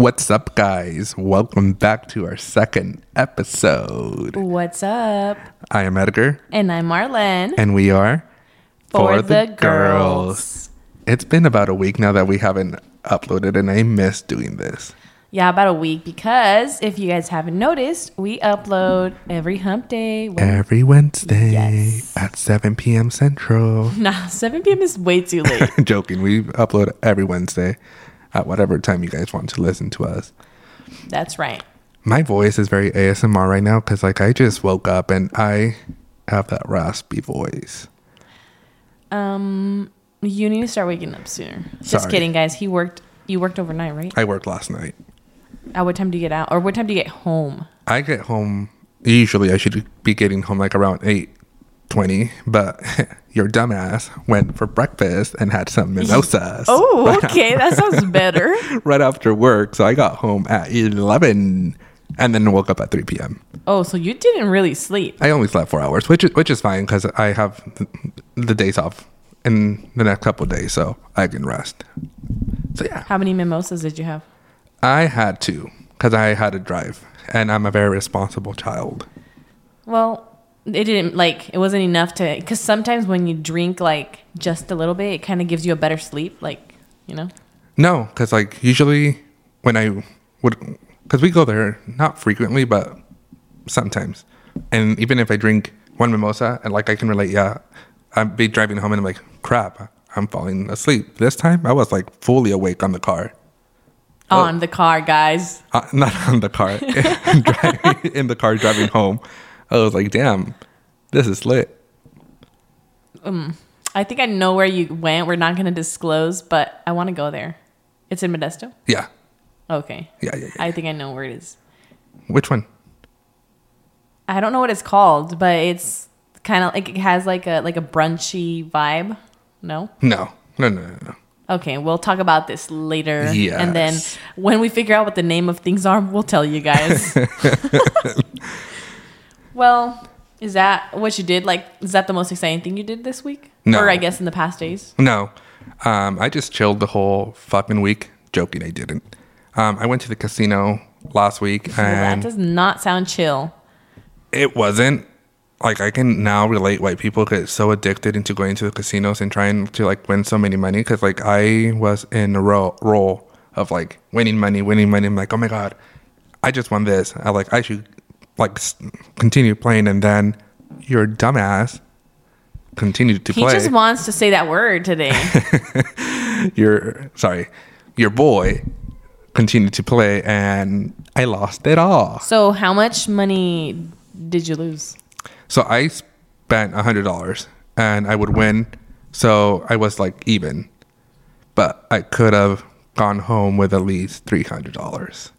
What's up, guys? Welcome back to our second episode. What's up? I am Edgar, And I'm Marlen. and we are For the girls. It's been about a week now that we haven't uploaded, and I miss doing this. Yeah, about a week because if you guys haven't noticed, we upload every hump day. When, Every Wednesday Yes. at 7 p.m. Central. nah, 7 p.m. is way too late. Joking, we upload every Wednesday at whatever time you guys want to listen to us. That's right. My voice is very ASMR right now because, like, I just woke up and I have that raspy voice. Um, you need to start waking up sooner. Just kidding, guys. He worked. You worked overnight, right? I worked last night. At what time do you get out, or what time do you get home? I get home. Usually, I should be getting home like around eight twenty, but your dumbass went for breakfast and had some mimosas. Oh, okay, that sounds better. right after work, so I got home at eleven, and then woke up at three p.m. Oh, so you didn't really sleep. I only slept four hours, which is which is fine because I have the, the days off in the next couple of days, so I can rest. So yeah, How many mimosas did you have? I had two because I had to drive, and I'm a very responsible child. Well, it didn't like it wasn't enough to because sometimes when you drink like just a little bit, it kind of gives you a better sleep. Like you know. No, because like usually when I would, because we go there not frequently, but sometimes, and even if I drink one mimosa and like I can relate, yeah, I'd be driving home and I'm like, crap, I'm falling asleep. This time I was like fully awake on the car, Oh. On the car, guys. uh, not on the car, in the car driving home. I was like, damn, this is lit. Um, I think I know where you went. We're not going to disclose, but I want to go there. It's in Modesto. Yeah, Okay. yeah, yeah. yeah. I think I know where it is. Which one? I don't know what it's called, but it's kind of like it has like a like a brunchy vibe. No. No, no, no, no, no. Okay, we'll talk about this later. And then when we figure out what the name of things are, we'll tell you guys. well, is that what you did? Like, is that the most exciting thing you did this week? No. Or I guess in the past days? No. Um, I just chilled the whole fucking week. Joking, I didn't. Um, I went to the casino last week Well, that does not sound chill. it wasn't like I can now relate why people get so addicted into going to the casinos and trying to like win so many money because like I was in a ro- role of like winning money, winning money. I'm like, oh my god, I just won this. I like I should like continue playing, and then your dumbass continued to He play. He just wants to say that word today. your sorry, your boy continued to play, and I lost it all. so, how much money did you lose? So I spent a hundred dollars, and I would win. So I was like even, but I could have gone home with at least three hundred dollars.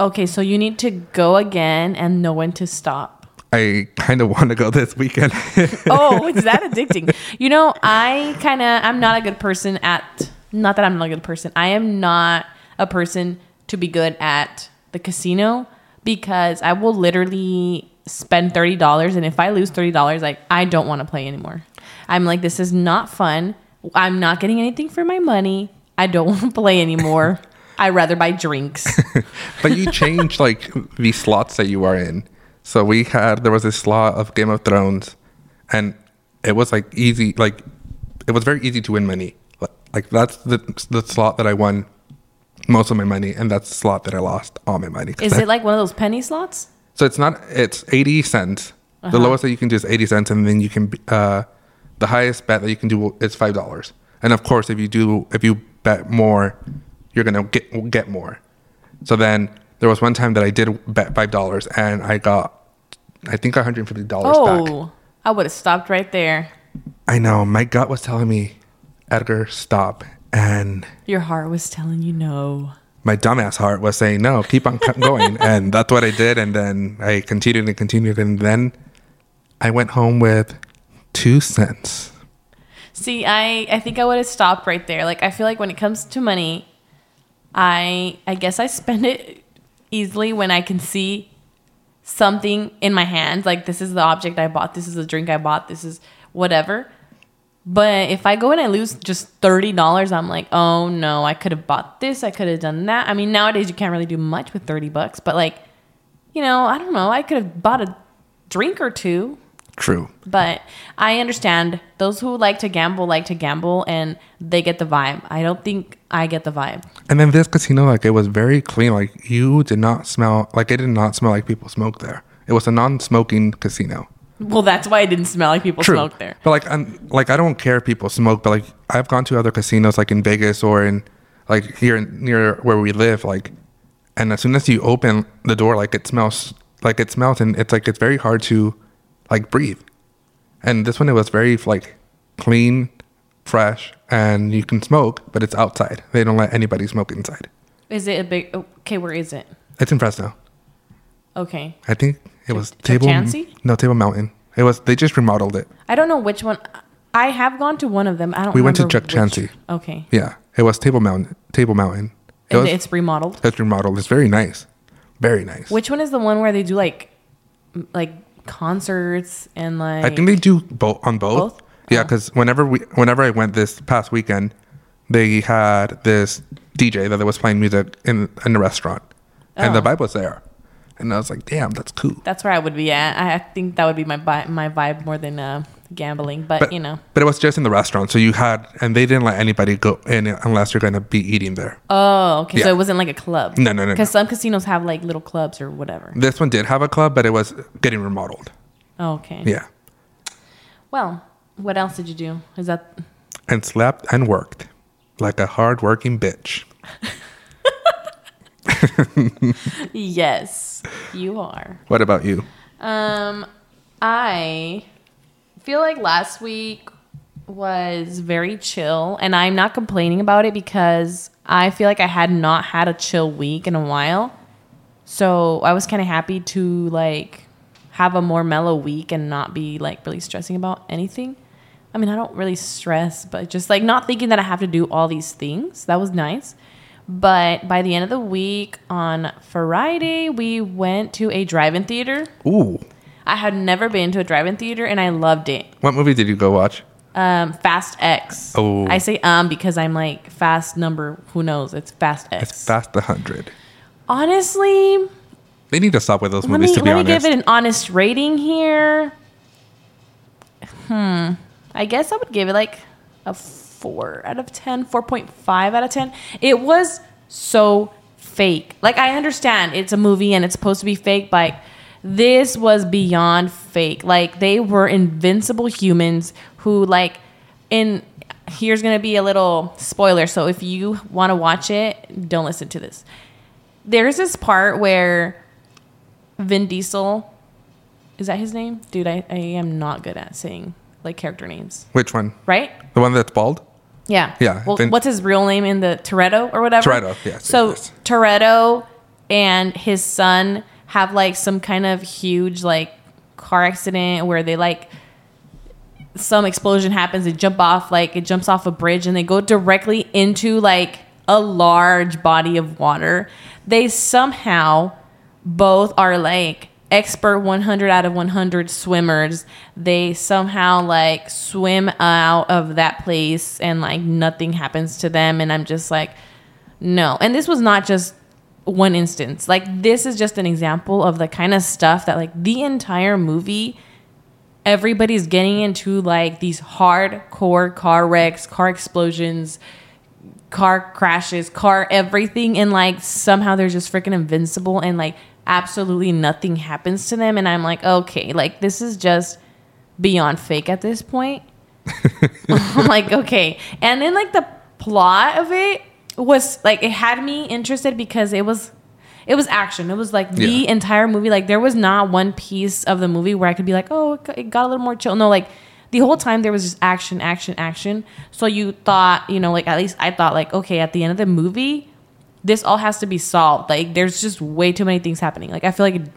Okay, so you need to go again and know when to stop. I kind of want to go this weekend. oh, is that addicting? You know, I kind of I'm not a good person at not that I'm not a good person. I am not a person to be good at the casino because I will literally spend $30 and if I lose $30, like I don't want to play anymore. I'm like this is not fun. I'm not getting anything for my money. I don't want to play anymore. I'd rather buy drinks. but you changed like the slots that you are in. So we had there was a slot of Game of Thrones, and it was like easy, like it was very easy to win money. Like- that's the the slot that I won most of my money, and that's the slot that I lost all my money. Is I- it like one of those penny slots? So it's not. It's eighty cents. The lowest that you can do is eighty cents, and then you can. Uh, the highest bet that you can do is five dollars. And of course, if you do, if you bet more, you're gonna get get more. So then there was one time that I did bet five dollars, and I got, I think, one hundred fifty dollars back. Oh, I would have stopped right there. I know. My gut was telling me, Edgar, stop, and Your heart was telling you no. my dumbass heart was saying no, keep on going, and that's what I did. And then I continued and continued, and then I went home with two cents. See, I I think I would have stopped right there. Like I feel like when it comes to money, I I guess I spend it easily when I can see something in my hands. Like this is the object I bought. This is the drink I bought. This is whatever. But if I go and I lose just thirty dollars, I'm like, oh no, I could have bought this, I could have done that. I mean, nowadays you can't really do much with thirty bucks, but like, you know, I don't know, I could have bought a drink or two. True. But I understand those who like to gamble like to gamble, and they get the vibe. I don't think I get the vibe. And then this casino, like it was very clean. Like you did not smell like it did not smell like people smoked there. It was a non-smoking casino. Well, that's why it didn't smell like people True. smoked there. But like I'm like I don't care if people smoke, but like I've gone to other casinos like in Vegas or in like here in, near where we live, like and as soon as you open the door, like it smells like it smells and it's like it's very hard to like breathe. And this one it was very like clean, fresh, and you can smoke, but it's outside. They don't let anybody smoke inside. Is it a big? Okay, where is it? It's in Fresno. Okay, I think it was Ch- Table Chancey? No, Table Mountain. It was they just remodeled it. I don't know which one. I have gone to one of them. I don't. We went to Chuck which- Okay, Yeah. It was Table Mountain Table Mountain. It and was, it's remodeled. It's remodeled. It's very nice. Very nice. Which one is the one where they do like, like concerts and like? I think they do both on both. Both? Yeah, Oh. because whenever we whenever I went this past weekend, they had this DJ that was playing music in in the restaurant, and the Oh. vibe was there, and I was like, "Damn, that's cool." That's where I would be at. I think that would be my vi- my vibe more than uh, gambling. But, But you know. but it was just in the restaurant, so you had, and they didn't let anybody go in unless you're gonna be eating there. Oh, okay. So it wasn't like a club. No, no, no, Because no. some casinos have like little clubs or whatever. This one did have a club, but it was getting remodeled. Okay. Yeah, Well, what else did you do? Is that and slept and worked like a hard-working bitch. yes, you are. What about you? Um, I feel like last week was very chill, and I'm not complaining about it because I feel like I had not had a chill week in a while. So I was kind of happy to like have a more mellow week and not be like really stressing about anything. I mean, I don't really stress, but just like not thinking that I have to do all these things. That was nice. But by the end of the week on Friday, we went to a drive-in theater. Ooh, I had never been to a drive-in theater and I loved it. what movie did you go watch? Um, Fast X. Oh. I say um because I'm like fast number. Who knows? It's Fast X. It's Fast the Hundred. Honestly, They need to stop with those let movies. me to be let me give it an honest rating here. Hmm. I guess I would give it like a four out of 10, 4.5 out of 10. It was so fake. Like, I understand it's a movie and it's supposed to be fake, but this was beyond fake. Like, they were invincible humans who, like, in here's gonna be a little spoiler. So, if you want to watch it, don't listen to this. There's this part where Vin Diesel, is that his name? Dude, I, I am not good at saying like character names, which one? right? The one that's bald? Yeah. Yeah, Well, Vin- what's his real name in the Toretto or whatever? Toretto, yes, So yes. Toretto and his son have like some kind of huge like car accident where they like some explosion happens. They jump off like it jumps off a bridge and they go directly into like a large body of water. They somehow both are like expert 100 out of 100 swimmers they somehow like swim out of that place and like nothing happens to them and i'm just like no and this was not just one instance like this is just an example of the kind of stuff that like the entire movie everybody's getting into like these hardcore car wrecks car explosions car crashes, car everything, and like somehow they're just freaking invincible and like absolutely nothing happens to them. And I'm like, okay, like this is just beyond fake at this point. I'm like, okay. And then like the plot of it was like it had me interested because it was it was action. It was like the Yeah. entire movie. Like there was not one piece of the movie where I could be like, oh, it got- a little more chill. No, like the whole time there was just action, action, action. So you thought, you know, like at least I thought, like, okay, at the end of the movie, this all has to be solved. Like there's just way too many things happening. Like I feel like it,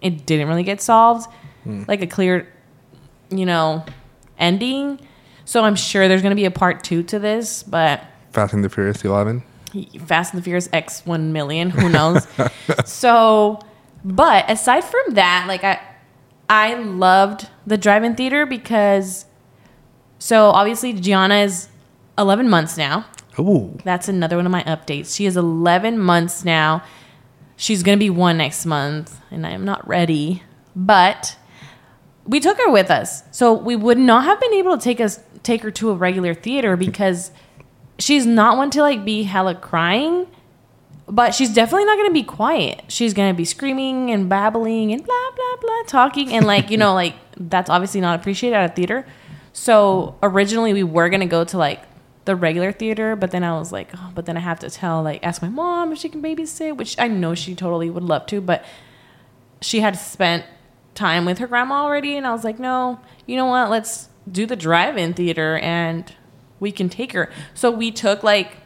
it didn't really get solved, hmm. like a clear, you know, ending. So I'm sure there's gonna be a part two to this, but Fast and the Furious 11. Fast and the Furious X one million. Who knows? so, but aside from that, like I, I loved the drive-in theater because So obviously Gianna is 11 months now. Ooh. That's another one of my updates. She is 11 months now. She's going to be one next month, and I am not ready. But we took her with us. So we would not have been able to take us take her to a regular theater because she's not one to like be hella crying, but she's definitely not going to be quiet. She's going to be screaming and babbling and blah blah blah talking and like, you know, like that's obviously not appreciated at a theater. So originally we were going to go to like the regular theater, but then I was like, oh, but then I have to tell like ask my mom if she can babysit, which I know she totally would love to, but she had spent time with her grandma already and I was like, "No, you know what? Let's do the drive-in theater and we can take her." So we took like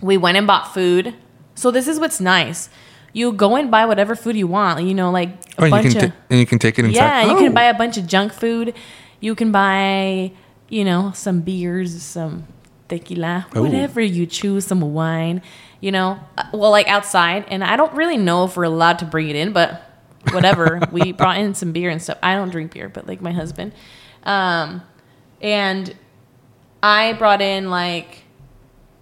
we went and bought food. So this is what's nice. You go and buy whatever food you want, you know, like a Oh, and you bunch can of ta- and you can take it inside. yeah, you Oh. can buy a bunch of junk food. You can buy, you know, some beers, some tequila, Ooh. whatever you choose, some wine, you know. Uh, Well, like outside, and I don't really know if we're allowed to bring it in, but whatever. we brought in some beer and stuff. I don't drink beer, but like my husband. Um, and I brought in like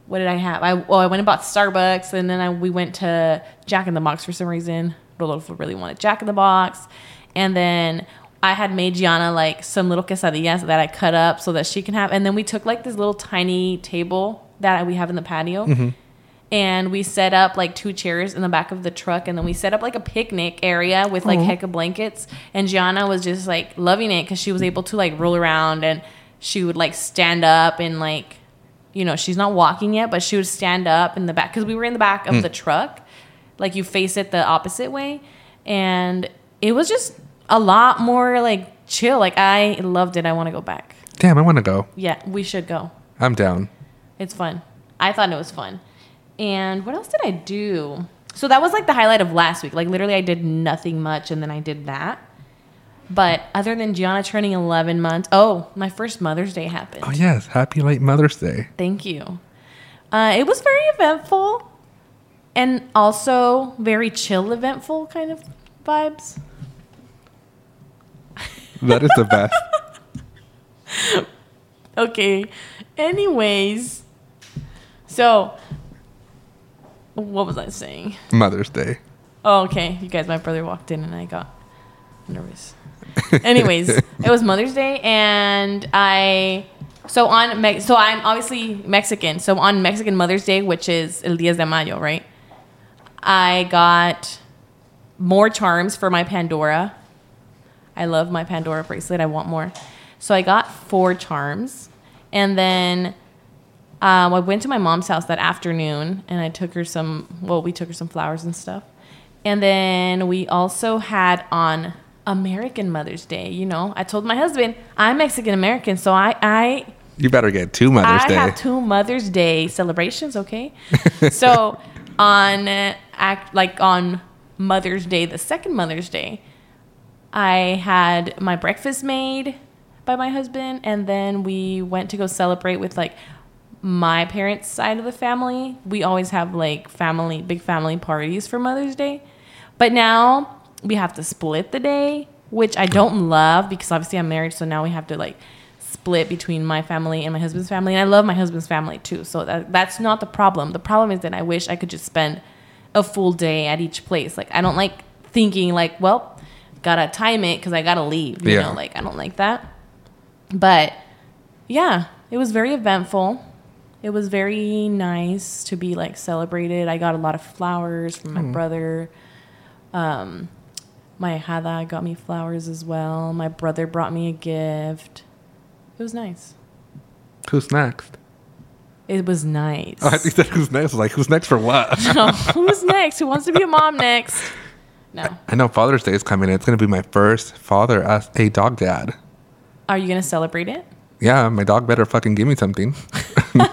what did I have? I well, I went and bought Starbucks, and then I, we went to Jack in the Box for some reason. Rodolfo really wanted Jack in the Box, and then I had made Gianna like some little quesadillas that I cut up so that she can have. And then we took like this little tiny table that we have in the patio. Mm-hmm. And we set up like two chairs in the back of the truck, and then we set up like a picnic area with like mm-hmm. heck of blankets. And Gianna was just like loving it because she was able to like roll around and she would like stand up and like you know, she's not walking yet, but she would stand up in the back because we were in the back of hmm. the truck. Like you face it the opposite way. And it was just a lot more like chill. Like I loved it. I want to go back. Damn, I want to go. Yeah, we should go. I'm down. It's fun. I thought it was fun. And what else did I do? So that was like the highlight of last week. Like literally I did nothing much and then I did that. But other than Gianna turning 11 months, oh, my first Mother's Day happened. Oh yes, happy late Mother's Day. Thank you. Uh, it was very eventful and also very chill, eventful kind of vibes. That is the best. Okay. Anyways, so what was I saying? Mother's Day. Oh, okay. You guys, my brother walked in and I got nervous. Anyways, it was Mother's Day and I so on so I'm obviously Mexican. So on Mexican Mother's Day, which is El Diez de Mayo, right? I got more charms for my Pandora. I love my Pandora bracelet. I want more. So I got four charms. And then um, I went to my mom's house that afternoon and I took her some, well, we took her some flowers and stuff. And then we also had on American Mother's Day, you know, I told my husband, I'm Mexican American, so I, I You better get two Mother's I Day. have two Mother's Day celebrations. Okay, so on uh, act like on Mother's Day, the second Mother's Day, I had my breakfast made by my husband, and then we went to go celebrate with like my parents' side of the family. We always have like family, big family parties for Mother's Day, but now we have to split the day, which I don't love because obviously I'm married, so now we have to like split between my family and my husband's family, and I love my husband's family too. So that, that's not the problem. The problem is that I wish I could just spend a full day at each place. Like I don't like thinking like, well, gotta time it because I gotta leave. You Yeah. know, like I don't like that. But yeah, it was very eventful. It was very nice to be like celebrated. I got a lot of flowers from my brother. Um, my hada got me flowers as well. My brother brought me a gift. It was nice. Who's next? It was nice. Oh, I think that who's next. I was like, who's next for what? No, who's next? Who wants to be a mom next? No. I know Father's Day is coming. It's gonna be my first father as a dog dad. Are you gonna celebrate it? Yeah, my dog better fucking give me something.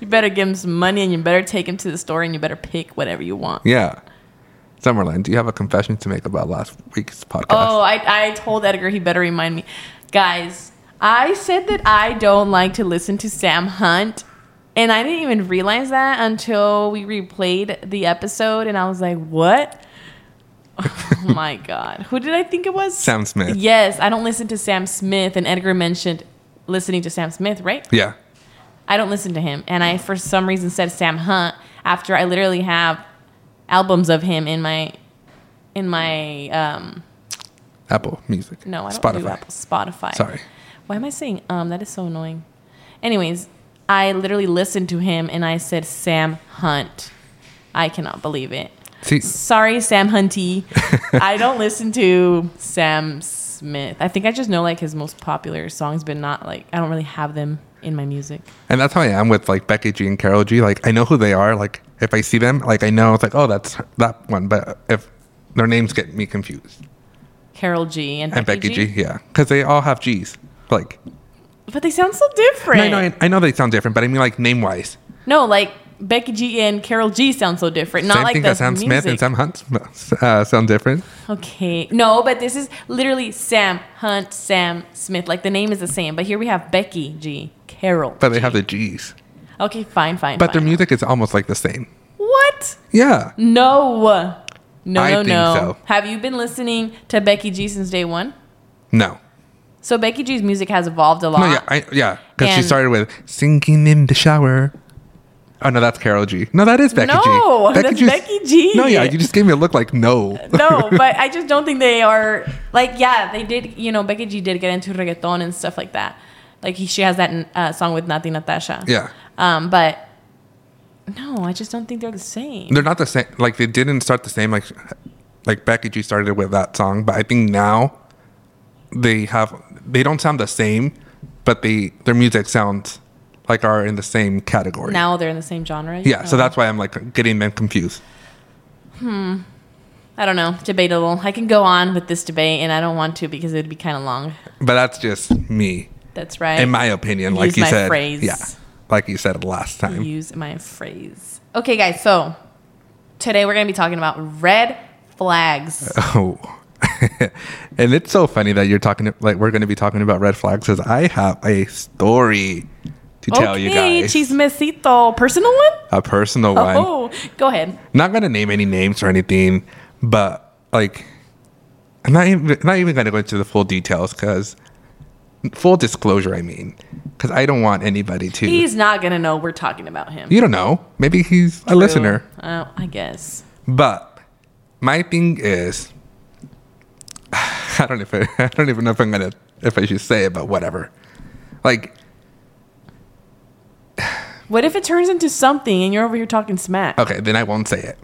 You better give him some money, and you better take him to the store, and you better pick whatever you want. Yeah. Summerlin, do you have a confession to make about last week's podcast? Oh, I, I told Edgar he better remind me. Guys, I said that I don't like to listen to Sam Hunt. And I didn't even realize that until we replayed the episode. And I was like, what? Oh my God. Who did I think it was? Sam Smith. Yes, I don't listen to Sam Smith. And Edgar mentioned listening to Sam Smith, right? Yeah. I don't listen to him, and I for some reason said Sam Hunt after I literally have albums of him in my in my um Apple Music. no I don't Spotify. do Apple Spotify. Sorry. Why am I saying um? That is so annoying. Anyways, I literally listened to him and I said Sam Hunt. I cannot believe it. See, Sorry, Sam Hunty. I don't listen to Sam Smith. I think I just know like his most popular songs, but not like I don't really have them in my music. and that's how I am with like Becky G and Karol G. Like I know who they are. Like if I see them, like I know it's like oh that's that one. But if their names get me confused, Karol G and, and Becky G, yeah, because they all have G's. Like But they sound so different. no, no, I, I know they sound different, but I mean like name wise. No, like Becky G and Karol G sound so different. Not Same like thing the as Sam Smith and. Sam Hunt uh, sound different. Okay. No, but this is literally Sam Hunt, Sam Smith. Like the name is the same, but here we have Becky G, Karol. But they have the G's. Okay, fine, fine. But their music is almost like the same. What? Yeah. No. No, I no, think no. so. Have you been listening to Becky G since day one? No. So Becky G's music has evolved a lot. No, yeah, I, yeah, because she started with "Sinking in the Shower." Oh no, that's Karol G. No, that is Becky G. No, that's G's- Becky G. No, yeah, you just gave me a look like no. no, but I just don't think they are like yeah, they did, you know, Becky G did get into reggaeton and stuff like that. Like he, she has that uh, song with Natti Natasha. yeah, Um, but no, I just don't think they're the same. they're not the same. Like they didn't start the same. Like like Becky G started with that song, but I think now they have they don't sound the same, but they their music sounds like are in the same category. Now they're in the same genre. yeah, so Oh. that's why I'm like getting them confused. Hmm. I don't know, debatable. I can go on with this debate, and I don't want to because it'd be kind of long. But that's just me, That's right. in my opinion. Like you my said, phrase. yeah, like you said last time. use my phrase. Okay, guys. So today we're gonna be talking about red flags. Oh. and it's so funny that you're talking like we're going to be talking about red flags because I have a story to tell you okay, guys. chismecito. Personal one? a personal one. Oh, go ahead. Not going to name any names or anything, but like I'm not even not even going to go into the full details because full disclosure. I mean, because I don't want anybody to. He's not gonna know we're talking about him. you don't know. Maybe he's a listener. Uh, I guess. But my thing is, I don't know if I, I don't even know if I'm gonna if I should say it, but whatever. Like, What if it turns into something and you're over here talking smack? okay, then I won't say it.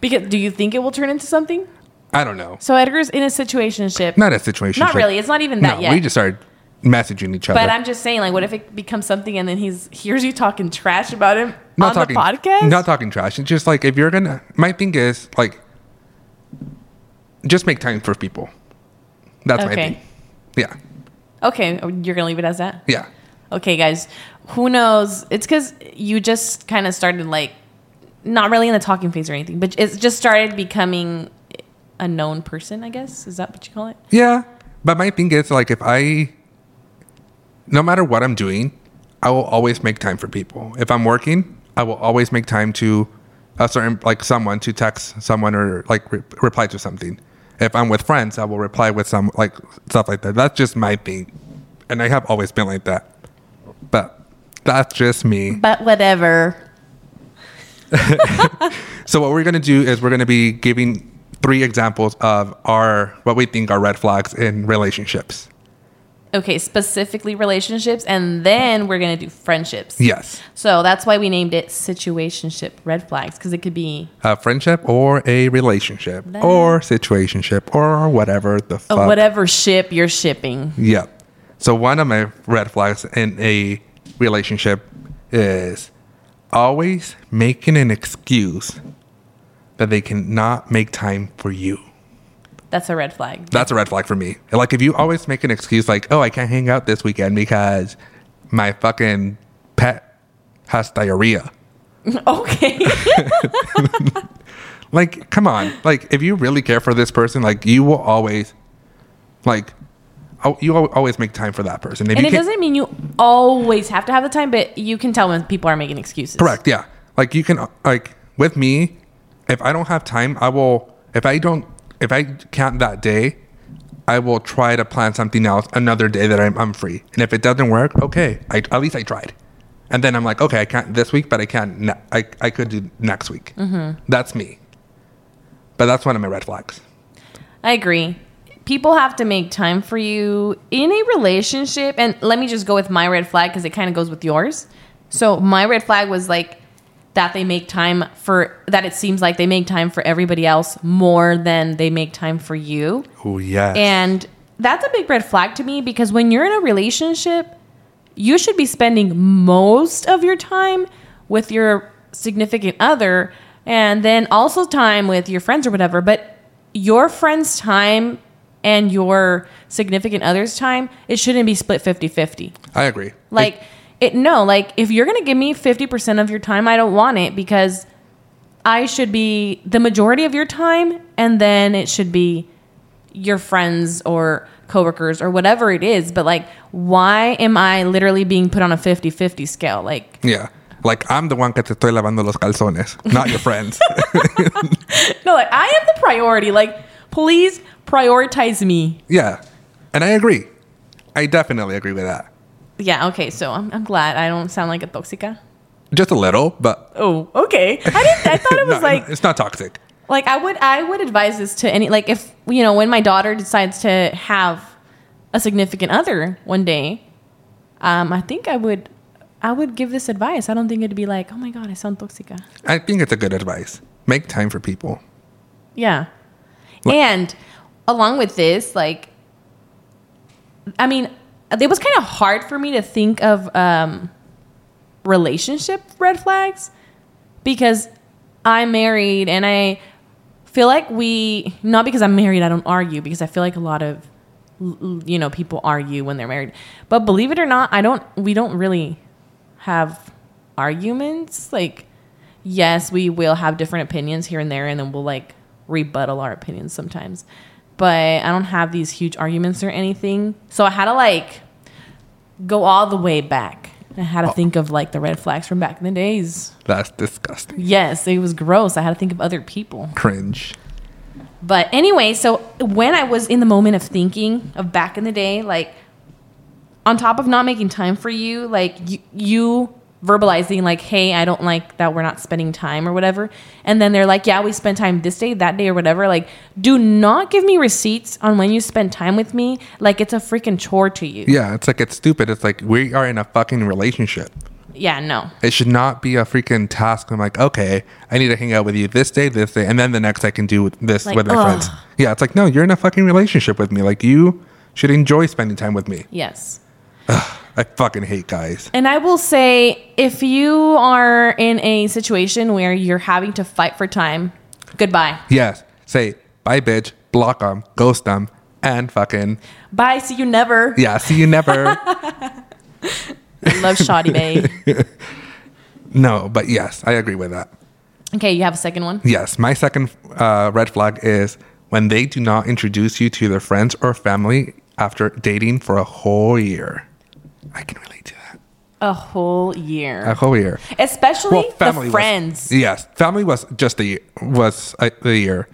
Because do you think it will turn into something? I don't know. So Edgar's in a situationship. Not a situation. Not really. It's not even that no, yet. we just started messaging each other. but I'm just saying, like, what if it becomes something and then he's hears you talking trash about him not on talking the podcast? Not talking trash. It's just like if you're gonna. My thing is like, just make time for people. That's my Okay. thing. Yeah, okay, you're gonna leave it as that. yeah. Okay, guys. Who knows? It's because you just kind of started like not really in the talking phase or anything, but it just started becoming a known person. I guess is that what you call it? Yeah, but my thing is like if I, no matter what I'm doing, I will always make time for people. If I'm working, I will always make time to a certain like someone to text someone or like re- reply to something. If I'm with friends, I will reply with some like stuff like that. That's just my thing, and I have always been like that. But that's just me. But whatever. So what we're gonna do is we're gonna be giving three examples of our what we think are red flags in relationships. Okay, specifically relationships, and then we're gonna do friendships. Yes. So that's why we named it situationship red flags because it could be a friendship or a relationship That- or situationship or whatever the fuck. whatever ship you're shipping. Yep. So one of my red flags in a relationship is always making an excuse that they cannot make time for you. That's a red flag. That's a red flag for me. Like if you always make an excuse like, "Oh, I can't hang out this weekend because my fucking pet has diarrhea." okay. Like, come on. Like, if you really care for this person, like, you will always, like, you always make time for that person. If and it doesn't mean you always have to have the time, but you can tell when people are making excuses. correct, yeah. Like, you can, like, with me, if I don't have time, I will. If I don't, if I can't that day, I will try to plan something else another day that I'm, I'm free. And if it doesn't work, okay, I, at least I tried. And then I'm like, okay, I can't this week, but I can. Ne- I I could do next week. Mm-hmm. That's me. But that's one of my red flags. I agree. People have to make time for you in a relationship. And let me just go with my red flag because it kind of goes with yours. So my red flag was like that they make time for that it seems like they make time for everybody else more than they make time for you. Oh yeah. And that's a big red flag to me because when you're in a relationship, you should be spending most of your time with your significant other and then also time with your friends or whatever. But your friends' time and your significant other's time, it shouldn't be split 50 50. I agree. Like, it, no, like if you're going to give me 50% of your time, I don't want it because I should be the majority of your time and then it should be your friends or coworkers or whatever it is. But like, why am I literally being put on a 50 50 scale? Like, yeah. Like I'm the one que te estoy lavando los calzones, not your friends. no, like I am the priority. Like, please prioritize me. yeah. And I agree. I definitely agree with that. Yeah, okay, so I'm, I'm glad I don't sound like a toxica. Just a little, but Oh, okay. I didn't. I thought it was no, like it's not toxic. like I would I would advise this to any like if you know when my daughter decides to have a significant other one day, um, I think I would I would give this advice. I don't think it'd be like, oh my god, I sound toxica. I think it's a good advice. Make time for people. Yeah. What- And along with this, like, I mean, it was kind of hard for me to think of um, relationship red flags because I'm married and I feel like we, not because I'm married, I don't argue because I feel like a lot of, you know, people argue when they're married. But believe it or not, I don't, we don't really have arguments. Like, yes, we will have different opinions here and there, and then we'll like rebuttal our opinions sometimes. But I don't have these huge arguments or anything. So I had to like go all the way back. I had to oh. think of like the red flags from back in the days. That's disgusting. Yes, it was gross. I had to think of other people. Cringe. But anyway, so when I was in the moment of thinking of back in the day, like on top of not making time for you, like you, you verbalizing like, "Hey, I don't like that we're not spending time or whatever," and then they're like, "Yeah, we spent time this day, that day, or whatever." Like, do not give me receipts on when you spend time with me, like it's a freaking chore to you. Yeah, it's like it's stupid. It's like we are in a fucking relationship. Yeah, no. It should not be a freaking task. I'm like, okay, I need to hang out with you this day, this day, and then the next I can do this Like, with my ugh. friends. Yeah, it's like no, you're in a fucking relationship with me. Like you should enjoy spending time with me. Yes. I fucking hate guys. And I will say, if you are in a situation where you're having to fight for time, goodbye. Yes, say bye, bitch, block them, ghost them, and fucking Bye. See you never. yeah. See you never. Love Shoddy Bay. no, but yes, I agree with that. Okay, you have a second one? Yes, my second uh, red flag is when they do not introduce you to their friends or family after dating for a whole year. I can relate to that. A whole year. A whole year. Especially the was- friends. yes, family was just year, was a, the year.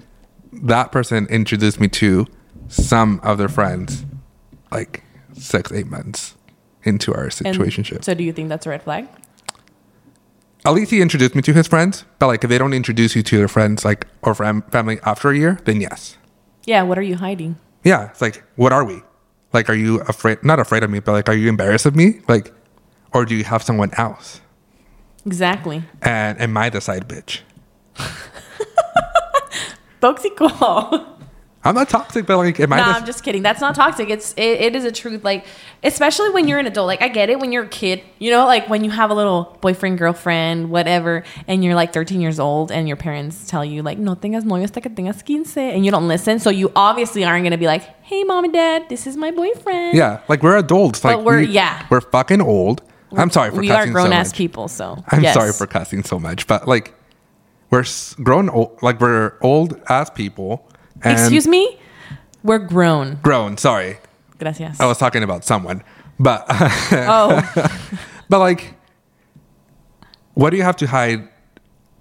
That person introduced me to some of their friends, like six, eight months into our And situationship. So do you think that's a red flag? At least he introduced me to his friends, but like if they don't introduce you to their friends, like or fam- family after a year, then yes. Yeah, what are you hiding? Yeah, it's like, what are we? Like, are you afraid? Not afraid of me, but like, are you embarrassed of me? Like, or do you have someone else? Exactly. And am I the side bitch? Toxico. I'm not toxic, but like, am I? no, the, I'm just kidding. That's not toxic. It's it, it is a truth. Like, especially when you're an adult. Like, I get it when you're a kid. You know, like when you have a little boyfriend, girlfriend, whatever, and you're like 13 years old, and your parents tell you like, no tengas novio hasta que tengas 15, and you don't listen. So you obviously aren't gonna be like, hey, mom and dad, this is my boyfriend. yeah, like we're adults. Like, we're- we, yeah. we're fucking old. I'm sorry for we cussing are grown so ass much. people. So I'm yes. sorry for cussing so much, but like, we're grown old. Like we're old ass people. And Excuse me, we're grown. Grown. Sorry, Gracias. I was talking about someone, but oh, But like, what do you have to hide,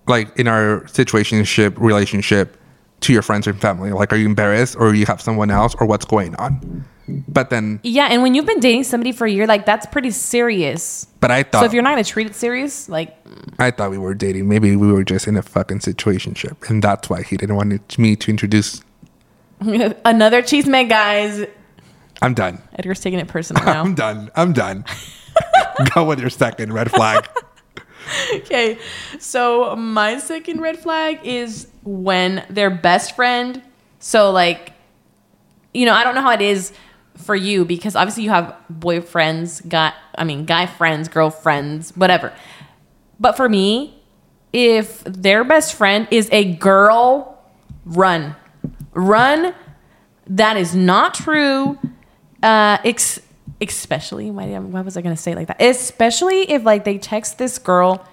like in our situationship relationship, to your friends and family. Like, are you embarrassed or you have someone else or what's going on? But then, Yeah, and when you've been dating somebody for a year, like that's pretty serious. but I thought So if you're not gonna treat it serious, like I thought we were dating. Maybe we were just in a fucking situationship, and that's why he didn't want me to introduce. another cheese man, guys. I'm done. Edgar's taking it personal now. I'm done. I'm done. Go with your second red flag. okay, so my second red flag is when their best friend. So like, you know, I don't know how it is for you because obviously you have boyfriends, guy. I mean, guy friends, girlfriends, whatever. But for me, if their best friend is a girl, run, run. That is not true. Uh, ex- especially why, why was I gonna say it like that? Especially if like they text this girl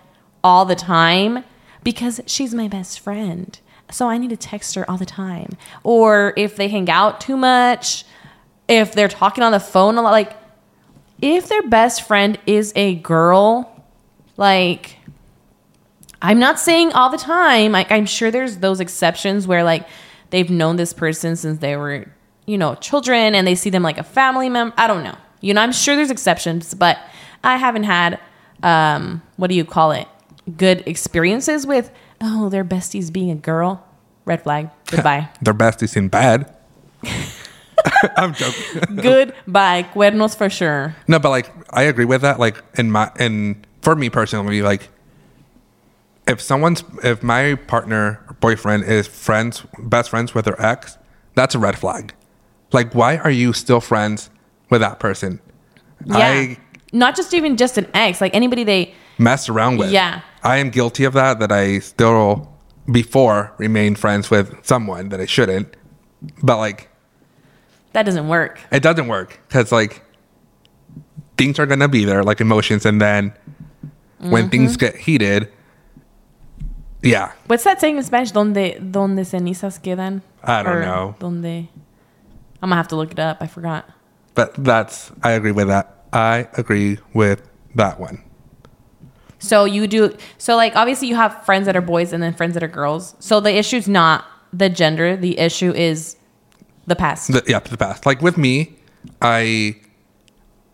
all the time because she's my best friend. So I need to text her all the time. Or if they hang out too much, if they're talking on the phone a lot, like if their best friend is a girl, like I'm not saying all the time. Like I'm sure there's those exceptions where like they've known this person since they were, you know, children and they see them like a family member. I don't know. You know, I'm sure there's exceptions, but I haven't had um what do you call it? Good experiences with oh, their besties being a girl. Red flag. Goodbye. Their besties in bad. I'm joking. Goodbye. Cuernos for sure. No, but like I agree with that. Like in my and for me personally, like if someone's if my partner or boyfriend is friends best friends with their ex, that's a red flag. Like why are you still friends with that person? Yeah. I Not just even just an ex, like anybody they messed around with. Yeah. I am guilty of that. That I still before remained friends with someone that I shouldn't. But like that doesn't work. it doesn't work because like things are gonna be there like emotions and then when things Mm-hmm. get heated yeah What's that saying in Spanish? Donde donde cenizas quedan? I don't Or know. Donde I'm gonna have to look it up. I forgot. but that's i agree with that i agree with that one So you do so like obviously you have friends that are boys and then friends that are girls. So the issue's not the gender. The issue is the past. the, yeah the past like with me i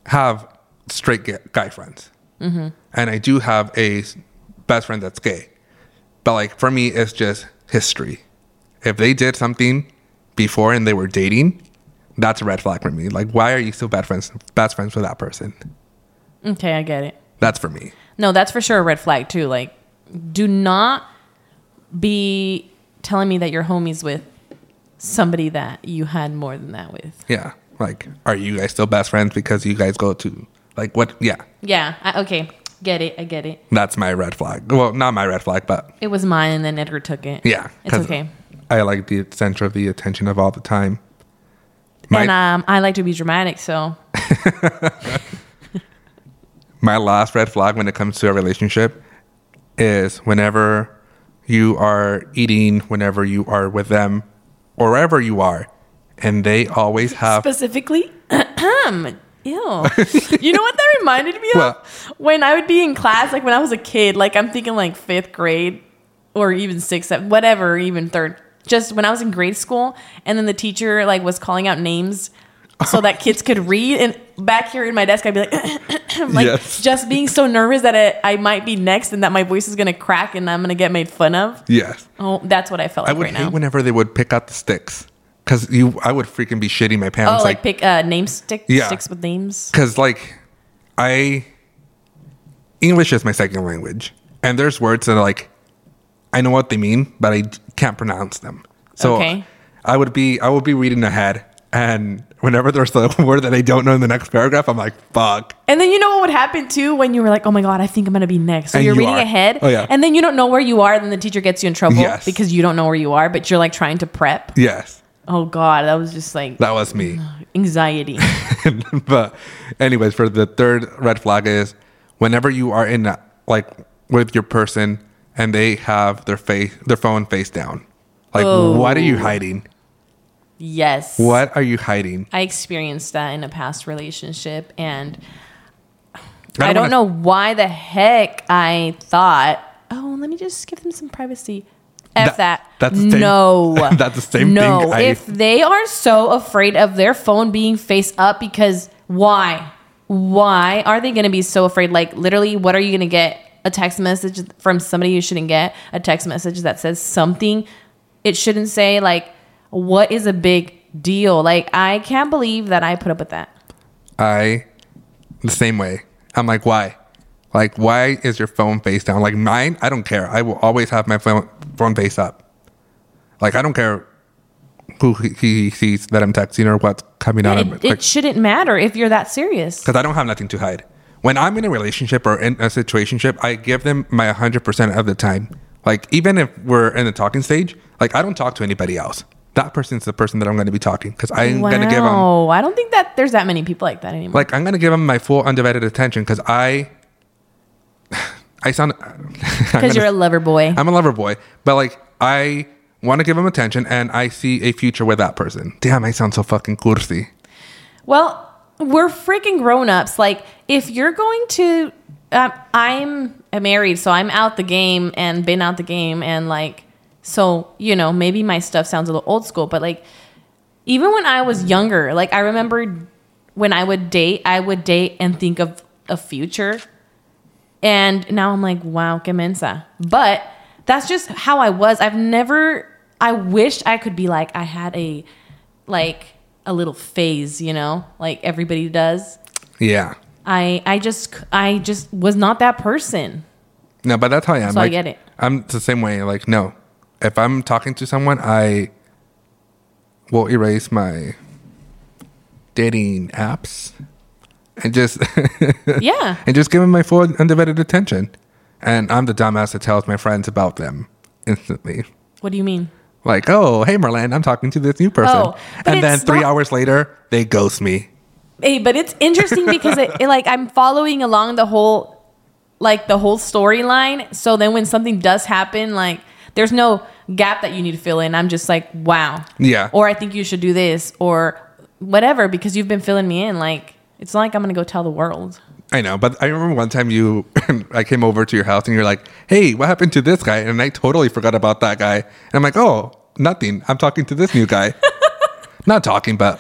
have straight guy friends Mm-hmm. and i do have a best friend that's gay but like for me it's just history if they did something before and they were dating that's a red flag for me like why are you still bad friends best friends with that person okay, I get it. that's for me No, that's for sure a red flag too. Like, do not be telling me that you're homies with somebody that you had more than that with. yeah like are you guys still best friends because you guys go to like what yeah Yeah. I, okay. Get it. I get it. that's my red flag well not my red flag but It was mine, and then Edgar took it. yeah It's 'cause okay. i like the center of the attention of all the time my, and um, I like to be dramatic, so my last red flag when it comes to a relationship is whenever you are eating whenever you are with them or wherever you are and they always have specifically, ew. you know what that reminded me of? When I would be in class, like when I was a kid, like I'm thinking like fifth grade or even sixth, whatever, even third. Just when I was in grade school, and then the teacher like was calling out names so that kids could read. And back here in my desk, I'd be like, like Yes. just being so nervous that it, I might be next and that my voice is gonna crack and I'm gonna get made fun of. yes Oh, that's what I felt i like would right hate now. whenever they would pick out the sticks because you i would freaking be shitting my oh, pants like, like pick uh, name stick Yeah. sticks with names. because like i english is my second language and there's words that are like i know what they mean but i can't pronounce them so Okay. i would be i would be reading ahead and whenever there's a word that i don't know in the next paragraph i'm like fuck And then you know what would happen too when you were like, "Oh my god, I think I'm gonna be next." So And you're you reading are. ahead, Oh, yeah. and then you don't know where you are. And then the teacher gets you in trouble Yes. because you don't know where you are, but you're like trying to prep. yes Oh god, that was just like that was me anxiety. but anyways for the third red flag is whenever you are in a, like with your person and they have their face their phone face down like what are you Oh. hiding yes, what are you hiding I experienced that in a past relationship, and I I don't don't, wanna- know why the heck I thought, "Oh, let me just give them some privacy." F That- that. that's the same- no. that's the same no. thing I- if they are so afraid of their phone being face up, because why? Why are they going to be so afraid? Like, literally, what are you going to get? A text message from somebody you shouldn't get? A text message that says something it shouldn't say? Like, what is a big deal? Like, I can't believe that I put up with that. I the same way. I'm like, why? Like, why is your phone face down? Like mine, I don't care. I will always have my phone phone face up. Like I don't care who he, he sees that I'm texting or what's coming out It, of it. it shouldn't matter if you're that serious. because I don't have nothing to hide. When I'm in a relationship or in a situationship, I give them my 100% of the time. Like, even if we're in the talking stage, like, I don't talk to anybody else. That person's the person that I'm going to be talking because I'm going to give them, Wow. I don't think that there's that many people like that anymore. like, I'm going to give them my full undivided attention because I, I sound, Because you're a lover boy. I'm a lover boy, but like, I want to give him attention and I see a future with that person. Damn, I sound so fucking cursi. Well, we're freaking grown ups. Like, if you're going to, um, I'm married, so I'm out the game and been out the game, and like, so you know, maybe my stuff sounds a little old school, but like, even when I was younger, like I remember when I would date, I would date and think of a future, and now I'm like, wow, que mensa. But that's just how I was. I've never. I wish I could be like I had a, like a little phase, you know, like everybody does. Yeah. I I just I just was not that person. No, but that's how I am. So I get it. I'm the same way. Like, no, if I'm talking to someone, I will erase my dating apps and just Yeah. and just give them my full undivided attention. And I'm the dumbass that tells my friends about them instantly. What do you mean? Like, oh, hey, Marlen, I'm talking to this new oh, person. Oh, and then three not- hours later, they ghost me. Hey, but it's interesting because it, it, like I'm following along the whole like the whole storyline. So then when something does happen, like there's no gap that you need to fill in. I'm just like, wow. Yeah. Or I think you should do this or whatever because you've been filling me in. Like it's not like I'm gonna go tell the world. I know, but I remember one time you, I came over to your house and you're like, "Hey, what happened to this guy?" And I totally forgot about that guy. And I'm like, "Oh, nothing. I'm talking to this new guy. Not talking, but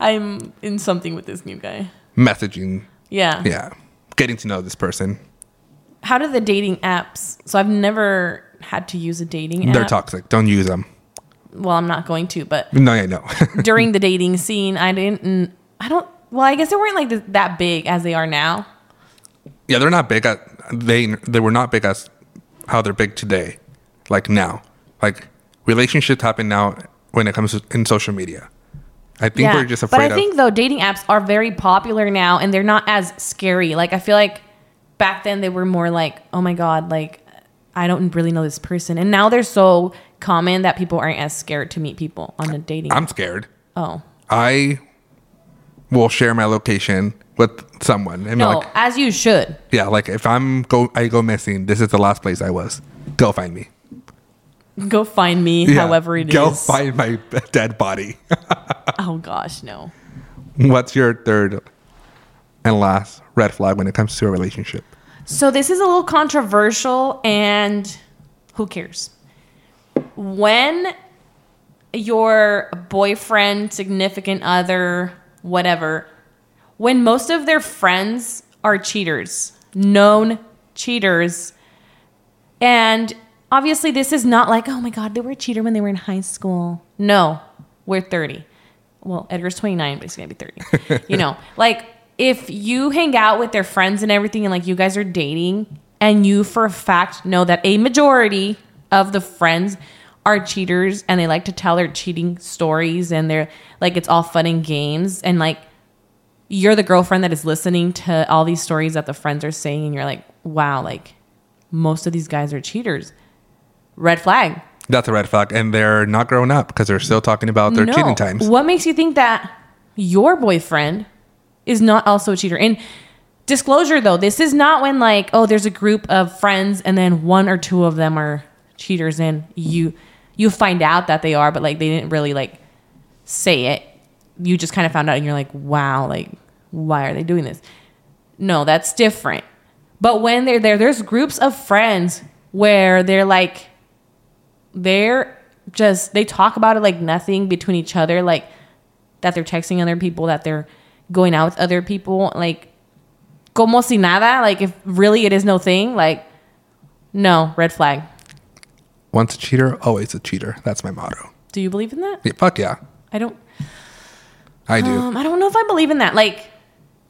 I'm in something with this new guy. messaging. Yeah. Yeah, getting to know this person. How do the dating apps? So I've never had to use a dating app. They're toxic. Don't use them. Well, I'm not going to, but No, I know. during the dating scene, I didn't. I don't. Well, I guess they weren't like th- that big as they are now. yeah, they're not big at they. They were not big as how they're big today. Like now, like relationships happen now when it comes to, in social media. I think we're just afraid. but I of. think though dating apps are very popular now, and they're not as scary. Like I feel like back then they were more like, oh my god, like I don't really know this person, and now they're so common that people aren't as scared to meet people on a dating. I'm scared. oh I will share my location with someone and no, like, as you should. yeah, like if I'm go I go missing, this is the last place I was. Go find me. Go find me, Yeah, however it is. Go find my dead body. oh gosh, no. What's your third and last red flag when it comes to a relationship? So this is a little controversial and who cares? When your boyfriend, significant other, whatever, when most of their friends are cheaters, known cheaters, and obviously this is not like, oh my god, they were a cheater when they were in high school. No, we're 30. Well, Edgar's 29, but he's gonna be 30. you know, like if you hang out with their friends and everything and like you guys are dating and you for a fact know that a majority of the friends are cheaters and they like to tell their cheating stories and they're like it's all fun and games and like you're the girlfriend that is listening to all these stories that the friends are saying and you're like wow like most of these guys are cheaters red flag That's a red flag, and they're not grown up because they're still talking about their No. cheating times. What makes you think that your boyfriend is not also a cheater? And disclosure though, this is not when like, oh, there's a group of friends and then one or two of them are cheaters and you you find out that they are, but like they didn't really like say it. You just kind of found out and you're like, wow, like why are they doing this? No, that's different. But when they're there, there's groups of friends where they're like they're just they talk about it like nothing between each other, like that they're texting other people, that they're going out with other people, like como si nada. Like if really it is no thing, like no red flag. Once a cheater, always a cheater. That's my motto. Do you believe in that? Yeah, fuck yeah, I don't. I do. Um, I don't know if I believe in that. Like,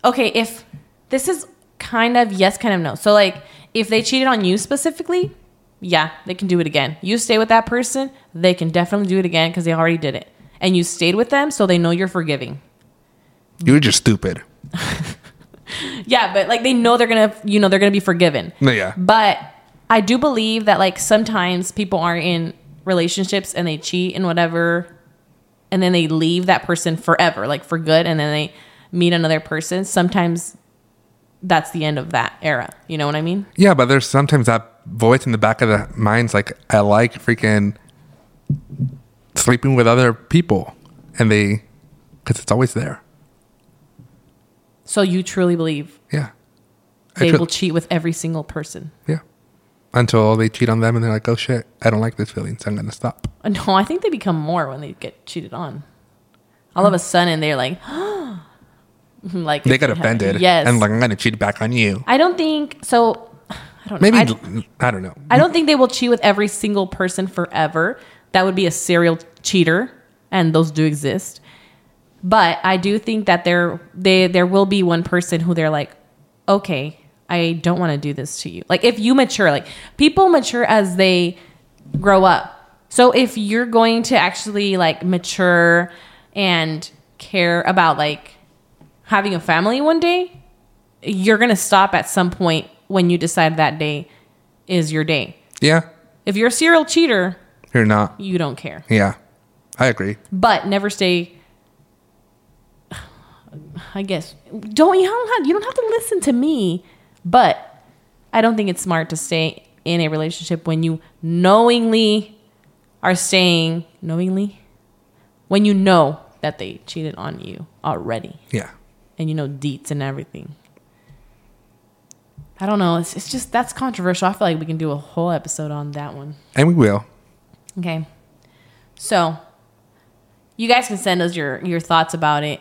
okay, if this is kind of yes, kind of no. So like, if they cheated on you specifically, yeah, they can do it again. You stay with that person, they can definitely do it again because they already did it, and you stayed with them, so they know you're forgiving. You're just stupid. Yeah, but like they know they're gonna, you know, they're gonna be forgiven. No, yeah. But I do believe that like sometimes people are in relationships and they cheat and whatever, and then they leave that person forever, like for good, and then they meet another person. Sometimes that's the end of that era. You know what I mean? Yeah, but there's sometimes that voice in the back of the mind's like, I like freaking sleeping with other people, and they, because it's always there. So you truly believe Yeah. I they will cheat with every single person? Yeah. Until they cheat on them and they're like, oh shit, I don't like this feeling, so I'm to stop. Uh, No, I think they become more when they get cheated on. All of a sudden, they're like, like They get offended. Yes, And like, I'm to cheat back on you. I don't think so. I don't Maybe, know. I, I, don't know. I don't think they will cheat with every single person forever. That would be a serial cheater, and those do exist. But I do think that there they there will be one person who they're like, okay, I don't want to do this to you. Like if you mature, like people mature as they grow up. So if you're going to actually like mature and care about like having a family one day, you're gonna stop at some point when you decide that day is your day. Yeah. If you're a serial cheater, You're not. you don't care. Yeah. I agree. But never stay. I guess don't you don't have you don't have to listen to me, but I don't think it's smart to stay in a relationship when you knowingly are staying knowingly when you know that they cheated on you already Yeah. and you know deets and everything. I don't know. It's, it's just that's controversial. I feel like we can do a whole episode on that one. And we will. Okay. So, you guys can send us your your thoughts about it.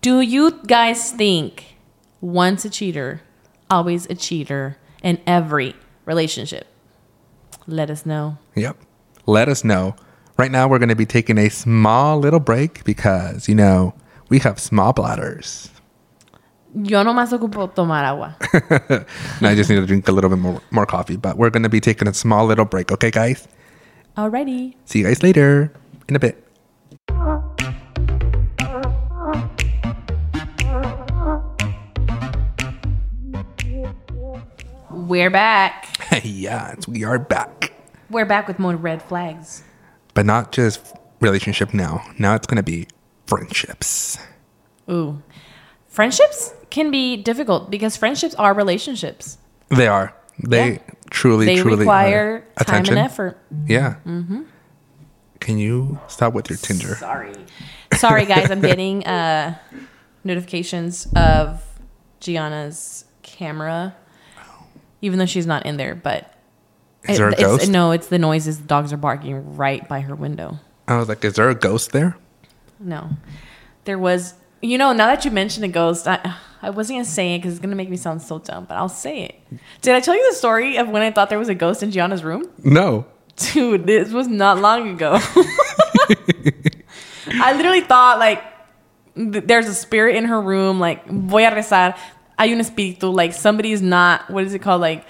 Do you guys think once a cheater, always a cheater in every relationship? Let us know. Yep. Let us know. Right now, we're going to be taking a small little break because, you know, we have small bladders. Yo nomás ocupo tomar agua. and I just need to drink a little bit more, more coffee. But we're going to be taking a small little break. Okay, guys? Alrighty. See you guys later in a bit. We're back. yes, we are back. We're back with more red flags. But not just relationship now. Now it's going to be friendships. Ooh. Friendships can be difficult because friendships are relationships. They are. They Yeah. truly, They truly require are. time attention. and effort. Yeah. Mm-hmm. Can you stop with your Tinder? Sorry. Sorry, guys. I'm getting uh, notifications of Gianna's camera, even though she's not in there. But Is there a it's- ghost? No, it's the noises. The dogs are barking right by her window. I was like, is there a ghost there? No, there was. You know, now that you mentioned a ghost, I I wasn't gonna say it because it's gonna make me sound so dumb, but I'll say it. Did I tell you the story of when I thought there was a ghost in Gianna's room? No. Dude, this was not long ago. I literally thought like th- there's a spirit in her room. Like voy a rezar. Hay un espíritu. Like somebody's not. What is it called? Like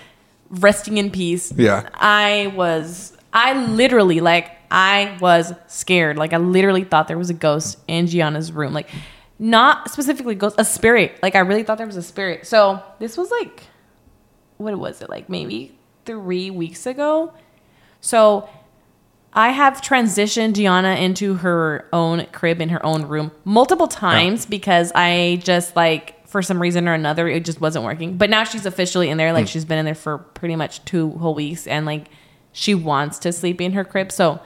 resting in peace. Yeah. I was. I literally like I was scared. Like I literally thought there was a ghost in Gianna's room. Like not specifically ghost, a spirit. Like I really thought there was a spirit. So this was like what was it like maybe three weeks ago so i have transitioned gianna into her own crib in her own room multiple times because i just like for some reason or another it just wasn't working. But now she's officially in there like hmm. she's been in there for pretty much two whole weeks and like she wants to sleep in her crib. So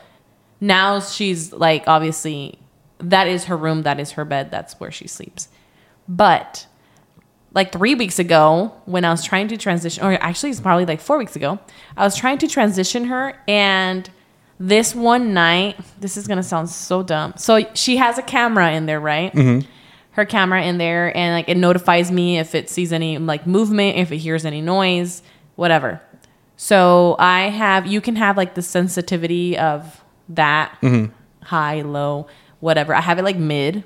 now she's like obviously that is her room that is her bed that's where she sleeps. But like three weeks ago when I was trying to transition, or actually it's probably like four weeks ago, I was trying to transition her and this one night, this is gonna sound so dumb. So she has a camera in there, right? Mm-hmm. Her camera in there, and like it notifies me if it sees any like movement, if it hears any noise, whatever. So I have you can have like the sensitivity of that mm-hmm. high, low, whatever. I have it like mid,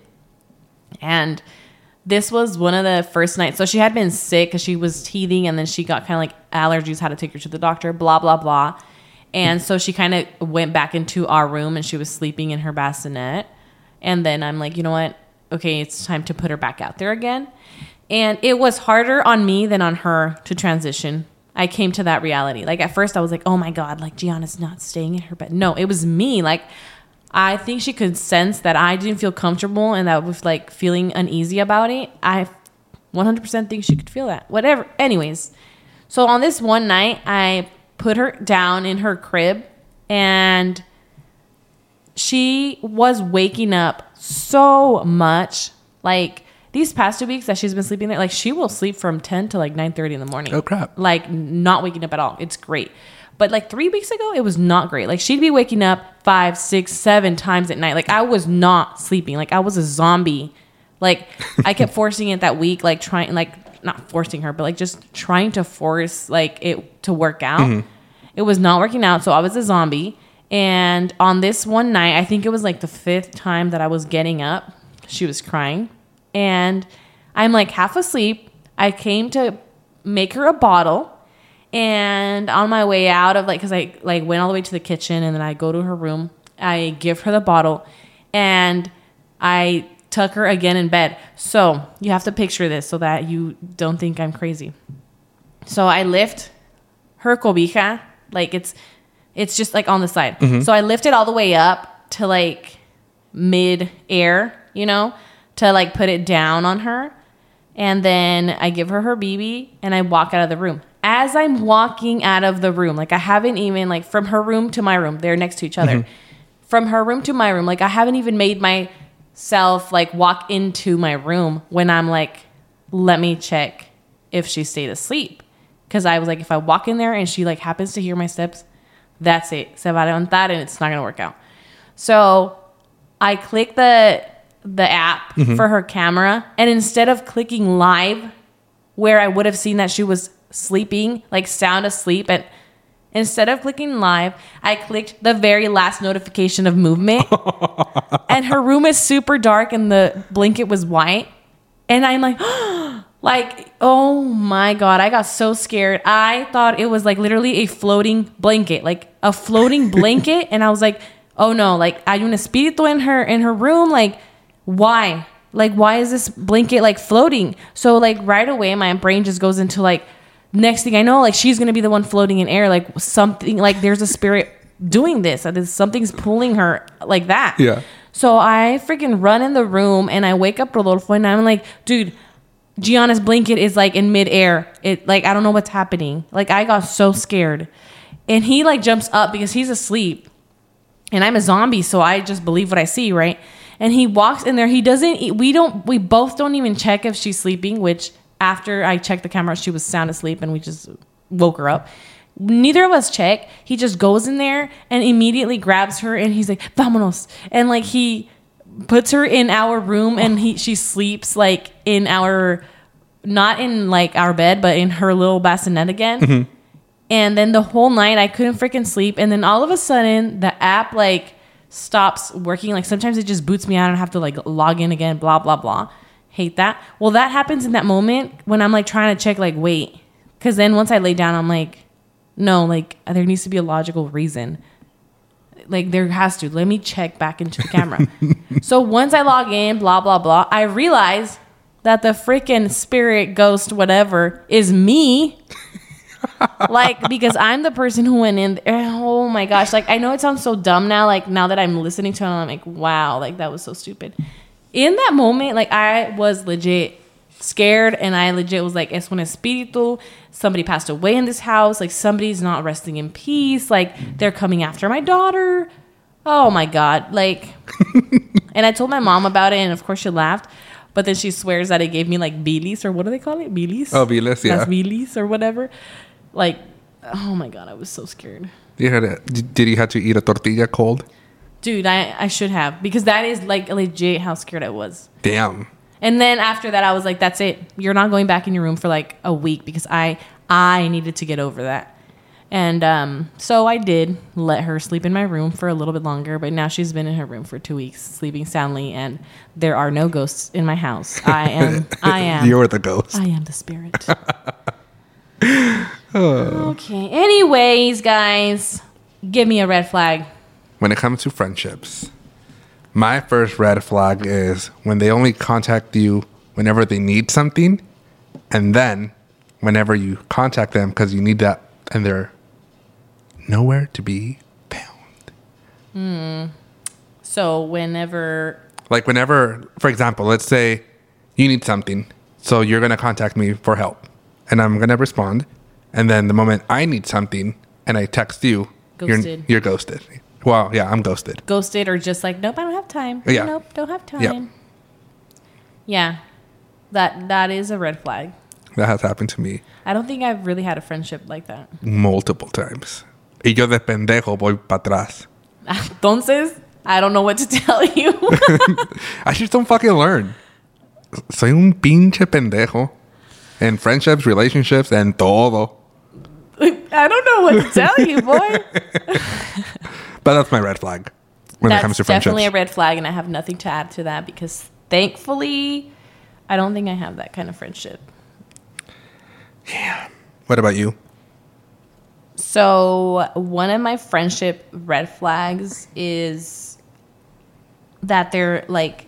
and this was one of the first nights. So she had been sick because she was teething, and then she got kind of like allergies. Had to take her to the doctor. Blah blah blah. And so she kind of went back into our room, and she was sleeping in her bassinet. And then I'm like, you know what? Okay, it's time to put her back out there again. And it was harder on me than on her to transition. I came to that reality. Like at first, I was like, oh my god, like Gianna's not staying in her bed. No, it was me. Like I think she could sense that I didn't feel comfortable and that was like feeling uneasy about it. I 100% think she could feel that. Whatever. Anyways, so on this one night, I put her down in her crib and she was waking up so much. Like these past two weeks that she's been sleeping there, like she will sleep from 10 to like 9 30 in the morning. Oh, crap. Like not waking up at all. It's great. But like three weeks ago, it was not great. Like she'd be waking up five, six, seven times at night. Like I was not sleeping. Like I was a zombie. Like I kept forcing it that week, like trying, like not forcing her, but like just trying to force like it to work out. Mm-hmm. It was not working out. So I was a zombie. And on this one night, I think it was like the fifth time that I was getting up, she was crying. And I'm like half asleep. I came to make her a bottle. And on my way out of like, cause I like went all the way to the kitchen and then I go to her room. I give her the bottle and I tuck her again in bed. So you have to picture this so that you don't think I'm crazy. So I lift her cobija, like it's it's just like on the side. Mm-hmm. So I lift it all the way up to like mid air, you know, to like put it down on her. And then I give her her BB and I walk out of the room. As I'm walking out of the room, like I haven't even like from her room to my room, they're next to each other. Mm-hmm. From her room to my room, like I haven't even made myself like walk into my room when I'm like, let me check if she stayed asleep. Cause I was like, if I walk in there and she like happens to hear my steps, that's it. Se va a levantar and it's not gonna work out. So I click the the app mm-hmm. for her camera, and instead of clicking live, where I would have seen that she was sleeping, like sound asleep, and instead of clicking live, I clicked the very last notification of movement, and her room is super dark, and the blanket was white, and I'm like. Like, oh my God, I got so scared. I thought it was like literally a floating blanket, like a floating blanket. and I was like, oh no, like hay un espíritu in her in her room. Like, why? Like, why is this blanket like floating? So like right away my brain just goes into like next thing I know, like she's gonna be the one floating in air, like something like there's a spirit doing this. Something's pulling her like that. Yeah. So I freaking run in the room and I wake up Rodolfo and I'm like, dude, Gianna's blanket is like in midair. It like I don't know what's happening. Like I got so scared. And he like jumps up because he's asleep. And I'm a zombie, so I just believe what I see, right? And he walks in there. He doesn't we don't we both don't even check if she's sleeping, which after I checked the camera, she was sound asleep and we just woke her up. Neither of us check. He just goes in there and immediately grabs her and he's like, "Vámonos." And like he puts her in our room and he she sleeps like in our not in like our bed but in her little bassinet again. Mm-hmm. And then the whole night i couldn't freaking sleep. And then all of a sudden the app like stops working. Like sometimes it just boots me out and i have to like log in again blah blah blah. Hate that. Well that happens in that moment when i'm like trying to check like wait. Because then once i lay down i'm like no like there needs to be a logical reason like there has to. Let me check back into the camera. so once I log in, blah blah blah, I realize that the freaking spirit ghost whatever is me. like because I'm the person who went in. There. Oh my gosh! Like I know it sounds so dumb now. Like now that I'm listening to it, I'm like, wow, like that was so stupid. In that moment, like I was legit scared and I legit was like, es un espíritu. Somebody passed away in this house. Like somebody's not resting in peace. Like they're coming after my daughter. Oh my God. Like, and I told my mom about it and of course she laughed. But then she swears that it gave me like bilis or what do they call it? Bilis? Oh, bilis, yeah. Las bilis or whatever. Like, oh my God. I was so scared. You had a, did you have to eat a tortilla cold? Dude, I, I should have because that is like legit how scared I was. Damn. And then after that, I was like, "That's it. You're not going back in your room for like a week because I I needed to get over that." And um, so I did let her sleep in my room for a little bit longer, but now she's been in her room for two weeks, sleeping soundly, and there are no ghosts in my house. I am I am You're the ghost. I am the spirit. okay. Anyways, guys, give me a red flag. when it comes to friendships, my first red flag is when they only contact you whenever they need something, and then whenever you contact them because you need that, and they're nowhere to be found. Hmm. So whenever Like whenever, for example, let's say you need something, so you're gonna contact me for help, and I'm gonna respond, and then the moment I need something and I text you, Ghosted. you're you're ghosted. Well, yeah, I'm ghosted. ghosted or just like, nope, I don't have time. Yeah. Nope, don't have time. Yeah. Yeah. That that is a red flag. That has happened to me I don't think I've really had a friendship like that. multiple times. Y yo de pendejo voy para atrás. Entonces, I don't know what to tell you. I just don't fucking learn. Soy un pinche pendejo. In friendships, relationships, en todo. I don't know what to tell you, boy. But that's my red flag when it comes to friendships. That's definitely a red flag, and I have nothing to add to that because thankfully, I don't think I have that kind of friendship. Yeah. What about you? So, one of my friendship red flags is that they're like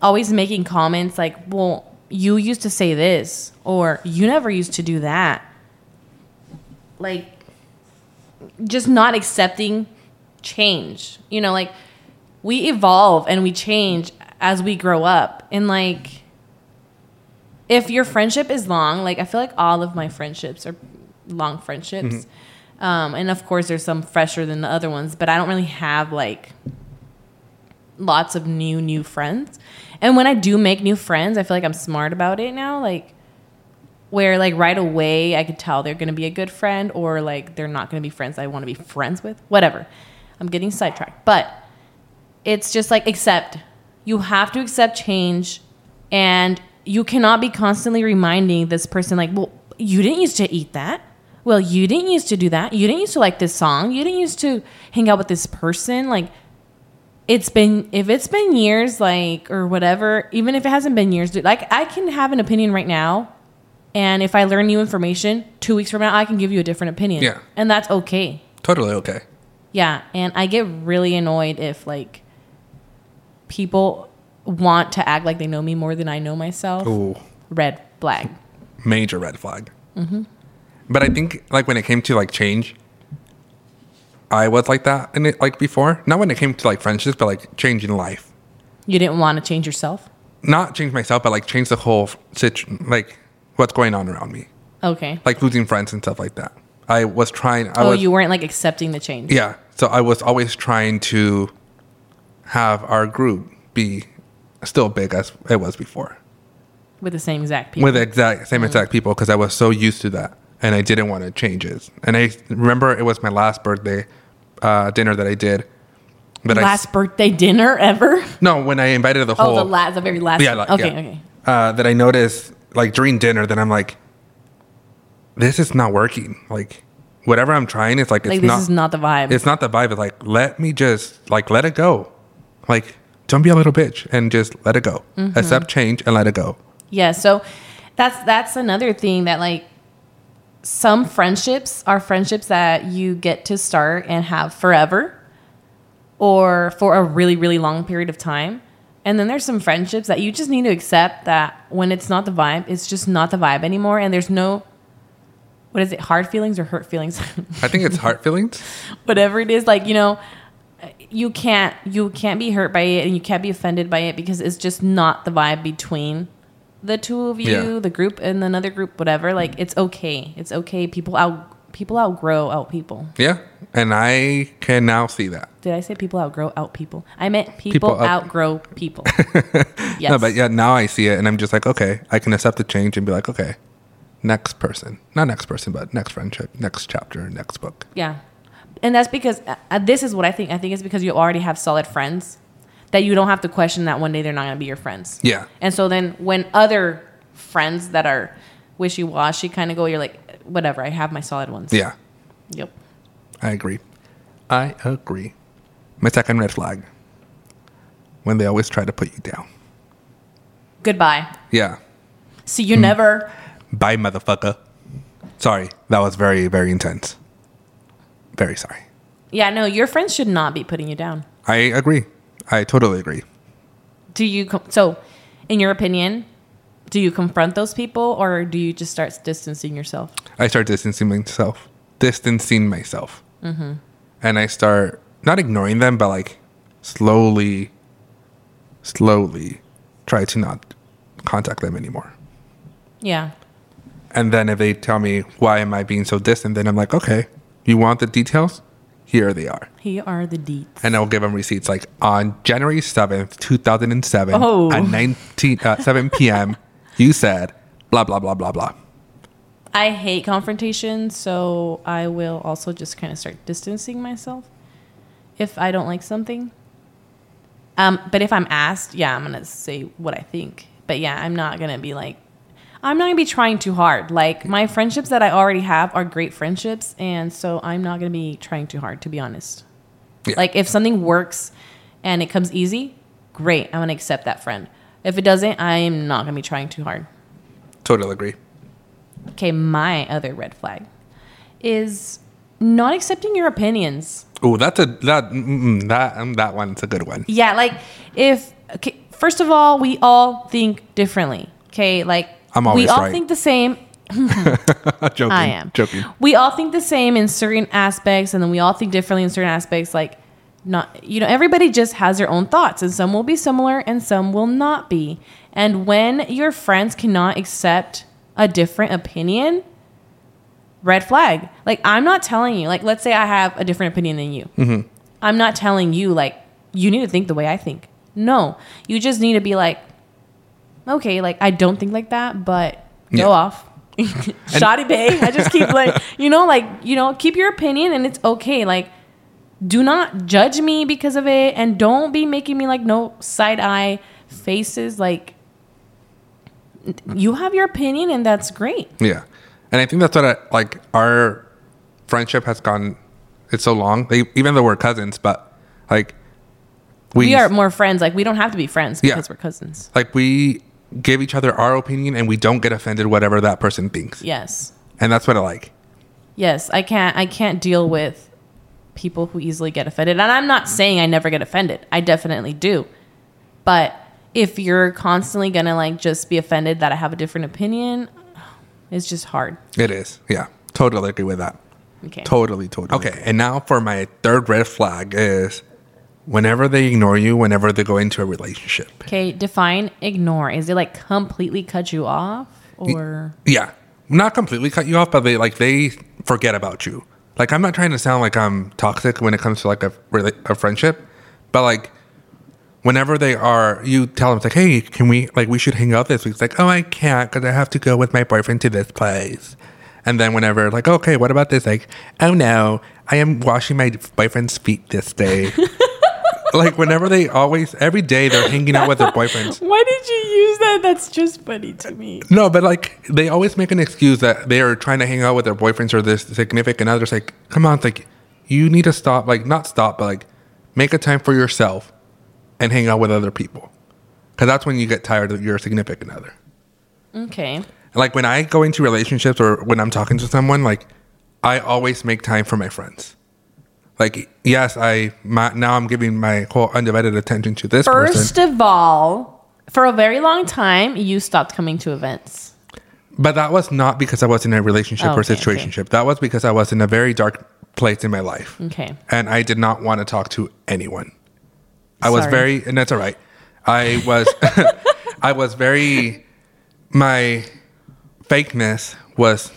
always making comments like, well, you used to say this, or you never used to do that. Like, just not accepting change. You know, like, we evolve and we change as we grow up. And, like, if your friendship is long, like I feel like all of my friendships are long friendships. Um, and of course, there's some fresher than the other ones, but I don't really have like lots of new, new friends. And when I do make new friends, I feel like I'm smart about it now. Like, where like right away I could tell they're gonna be a good friend or like they're not gonna be friends I want to be friends with. Whatever. I'm getting sidetracked. But it's just like accept. You have to accept change and you cannot be constantly reminding this person like, "Well, you didn't used to eat that." Well, you didn't used to do that. You didn't used to like this song. You didn't used to hang out with this person. Like it's been if it's been years like or whatever, even if it hasn't been years, dude, like I can have an opinion right now and if I learn new information, 2 weeks from now I can give you a different opinion. Yeah. And that's okay. Totally okay. Yeah, and I get really annoyed if like people want to act like they know me more than I know myself. Ooh, Red flag. major red flag. Mhm. But I think like when it came to like change, I was like that in it like before. Not when it came to like friendships, but like changing life. You didn't want to change yourself? Not change myself, but like change the whole situation, like what's going on around me, Okay. like losing friends and stuff like that. I was trying. I oh, was, you weren't like accepting the change. Yeah. So I was always trying to have our group be still big as it was before. With the same exact people. With the exact same exact people because I was so used to that and I didn't want to change it. And I remember it was my last birthday uh, dinner that I did. That last birthday dinner ever? No when I invited the whole Oh, the last, the very last. yeah like, okay, yeah. okay. Uh, that I noticed like during dinner that I'm like this is not working like whatever I'm trying it's like it's Like this not is not the vibe. it's not the vibe. It's like let me just like let it go. Like don't be a little bitch and just let it go. Mm-hmm. Accept change and let it go. Yeah, so that's that's another thing that like some friendships are friendships that you get to start and have forever or for a really really long period of time. And then there's some friendships that you just need to accept that when it's not the vibe, it's just not the vibe anymore and there's no what is it? Hard feelings or hurt feelings? I think it's heart feelings. whatever it is like you know you can't you can't be hurt by it and you can't be offended by it because it's just not the vibe between the two of you Yeah. the group and another group whatever like it's okay it's okay people out people outgrow out people Yeah, and I can now see that. did i say people outgrow out people i meant people, People out- outgrow people yes No, but yeah, now I see it, and I'm just like, okay, I can accept the change and be like, okay, next person, not next person, but next friendship, next chapter, next book. yeah and that's because uh, uh, this is what I think. I think it's because you already have solid friends that you don't have to question that one day they're not going to be your friends. Yeah. And so then when other friends that are wishy washy kind of go, you're like, whatever. I have my solid ones. Yeah. Yep. I agree. I agree. My second red flag when they always try to put you down. Goodbye. Yeah. See you never. Bye, motherfucker. Sorry. That was very, very intense. Very sorry. Yeah, no, your friends should not be putting you down. I agree. I totally agree. Do you com- so in your opinion, do you confront those people or do you just start distancing yourself? I start distancing myself, distancing myself, Mm-hmm. and I start not ignoring them, but like slowly, slowly try to not contact them anymore. Yeah. And then if they tell me why am I being so distant, then I'm like, okay, you want the details? Here they are, Here are the deets. and I'll give them receipts. Like on January seventh, two thousand and seven, Oh. at nineteen uh, seven p.m., you said blah blah blah blah blah. I hate confrontation, so I will also just kind of start distancing myself if I don't like something. Um, but if I'm asked, yeah, I'm gonna say what I think. But yeah, I'm not gonna be like, I'm not gonna be trying too hard. Like my friendships that I already have are great friendships, and so I'm not gonna be trying too hard, to be honest. Yeah. Like if something works and it comes easy, great, I'm gonna accept that friend. If it doesn't, I'm not gonna be trying too hard. Totally agree. Okay, my other red flag is not accepting your opinions. Oh, that's a that mm, that um, that one's a good one. Yeah, like if okay, first of all, we all think differently. Okay, like I'm we always all right. think the same. joking. I am joking. We all think the same in certain aspects, and then we all think differently in certain aspects. Like, not you know, everybody just has their own thoughts, and some will be similar, and some will not be. And when your friends cannot accept a different opinion, red flag. Like, I'm not telling you. Like, let's say I have a different opinion than you. Mm-hmm. I'm not telling you like you need to think the way I think. No, you just need to be like, okay, like I don't think like that, but go Yeah. off. Shoddy Bay. I just keep like, you know, like, you know, keep your opinion and it's okay. Like, do not judge me because of it and don't be making me like no side eye faces. Like, you have your opinion and that's great. Yeah, and I think that's what I, like our friendship has gone. It's so long. They, even though we're cousins, but like We, are more friends. Like, we don't have to be friends Yeah. because we're cousins. like we give each other our opinion, and we don't get offended whatever that person thinks, Yes. and that's what I like. Yes, I can't I can't deal with people who easily get offended. And I'm not saying I never get offended. I definitely do. But if you're constantly going to like just be offended that I have a different opinion, it's just hard. It is. Yeah, totally agree with that. Okay. Totally, totally. Okay, and now for my third red flag is whenever they ignore you, whenever they go into a relationship. Okay, define ignore. Is it like completely cut you off or Yeah, not completely cut you off, but they like they forget about you. Like I'm not trying to sound like I'm toxic when it comes to like a a friendship, but like whenever they are, you tell them it's like, hey, can we like we should hang out this week? It's like, oh, I can't because I have to go with my boyfriend to this place. And then whenever like, okay, what about this? Like, oh no, I am washing my boyfriend's feet this day. like whenever they always every day they're hanging out with their boyfriends. Why did you use that? That's just funny to me. No, but like they always make an excuse that they are trying to hang out with their boyfriends or their significant others. Like, come on, it's like you need to stop. Like, not stop, but like make a time for yourself and hang out with other people. Because that's when you get tired of your significant other. Okay. Like when I go into relationships or when I'm talking to someone, like I always make time for my friends. Like, yes, I my, now I'm giving my whole undivided attention to this person. First of all, for a very long time, you stopped coming to events. But that was not because I was in a relationship Oh, or okay, situationship. That was because I was in a very dark place in my life. Okay. And I did not want to talk to anyone. I was very and that's all right. I was I was very my fakeness was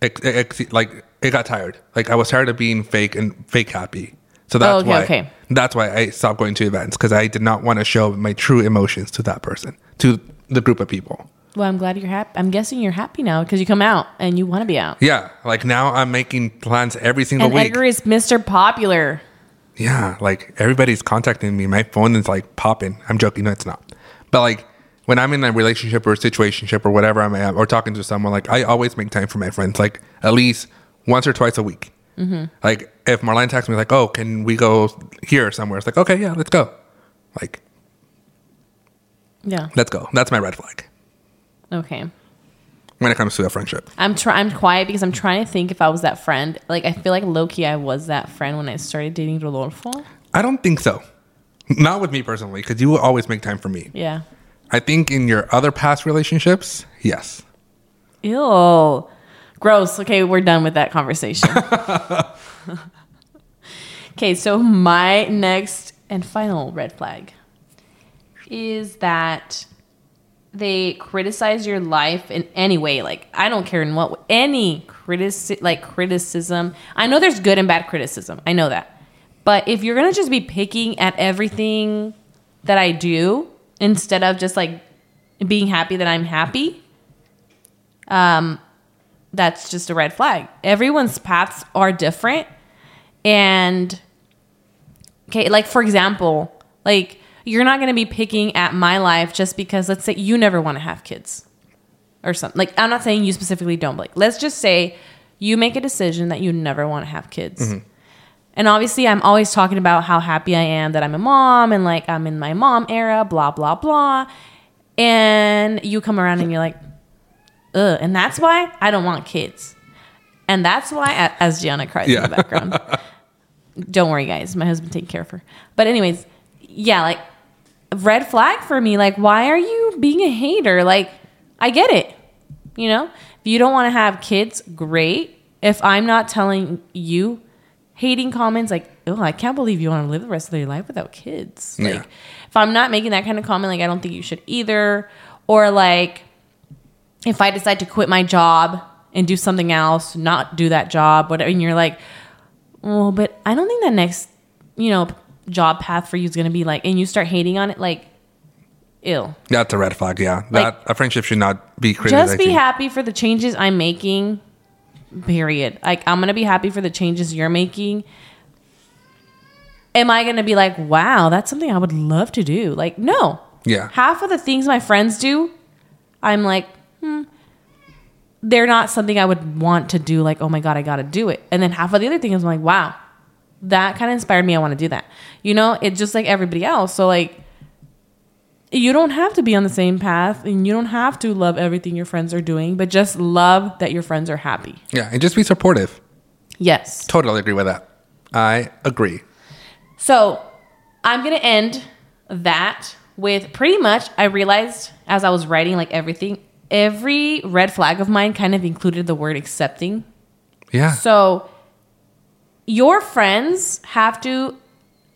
ex, ex, like it got tired. Like I was tired of being fake and fake happy. So that's Oh, okay, why okay. that's why I stopped going to events because I did not want to show my true emotions to that person, to the group of people. Well, I'm glad you're happy. I'm guessing you're happy now because you come out and you want to be out. Yeah, like now I'm making plans every single And week. Edgar is Mr. Popular. Yeah, like everybody's contacting me. My phone is like popping. I'm joking. No, it's not. But like when I'm in a relationship or a situationship or whatever I'm at, or talking to someone, like I always make time for my friends, like at least once or twice a week. Mm-hmm. Like if Marlen texts me, like, "Oh, can we go here somewhere?" It's like, "Okay, yeah, let's go." Like, Yeah. let's go. That's my red flag Okay. when it comes to a friendship. I'm try- I'm quiet because I'm trying to think if I was that friend. Like I feel like low key I was that friend when I started dating Rodolfo. I don't think so. Not with me personally, because you will always make time for me. Yeah. I think in your other past relationships, yes. Ew. Gross. Okay, we're done with that conversation. okay, so my next and final red flag is that they criticize your life in any way. Like I don't care in what any critici- like criticism. I know there's good and bad criticism. I know that. But if you're gonna just be picking at everything that I do instead of just like being happy that I'm happy, um, that's just a red flag. Everyone's paths are different, and okay, like for example, like you're not gonna be picking at my life just because let's say you never want to have kids or something. Like I'm not saying you specifically don't. Like let's just say you make a decision that you never want to have kids. Mm-hmm. And obviously, I'm always talking about how happy I am that I'm a mom and like I'm in my mom era, blah, blah, blah. And you come around and you're like, ugh. And that's why I don't want kids. And that's why, as Gianna cries in the background, don't worry, guys. My husband taking care of her. But, anyways, yeah, like, red flag for me. Like, why are you being a hater? Like, I get it. You know, if you don't want to have kids, great. If I'm not telling you hating comments like, oh, I can't believe you want to live the rest of your life without kids. Like, if I'm not making that kind of comment, like, I don't think you should either. Or like, if I decide to quit my job and do something else, not do that job, whatever, and you're like, well, but I don't think that next, you know, job path for you is going to be like, and you start hating on it, like, ill. That's a red flag. Yeah, Like- that a friendship should not be criticizing. Just be happy for the changes I'm making. Period. Like I'm gonna be happy for the changes you're making. Am I gonna be like, wow, that's something I would love to do? Like, no. Yeah. Half of the things my friends do, I'm like, hmm, they're not something I would want to do. Like, oh my god, I gotta do it. And then half of the other things, I'm like, wow, that kind of inspired me. I want to do that. You know, it's just like everybody else. So like, you don't have to be on the same path and you don't have to love everything your friends are doing, but just love that your friends are happy. Yeah, and just be supportive. Yes. Totally agree with that. I agree. So I'm going to end that with pretty much, I realized as I was writing like everything, every red flag of mine kind of included the word accepting. Yeah. So your friends have to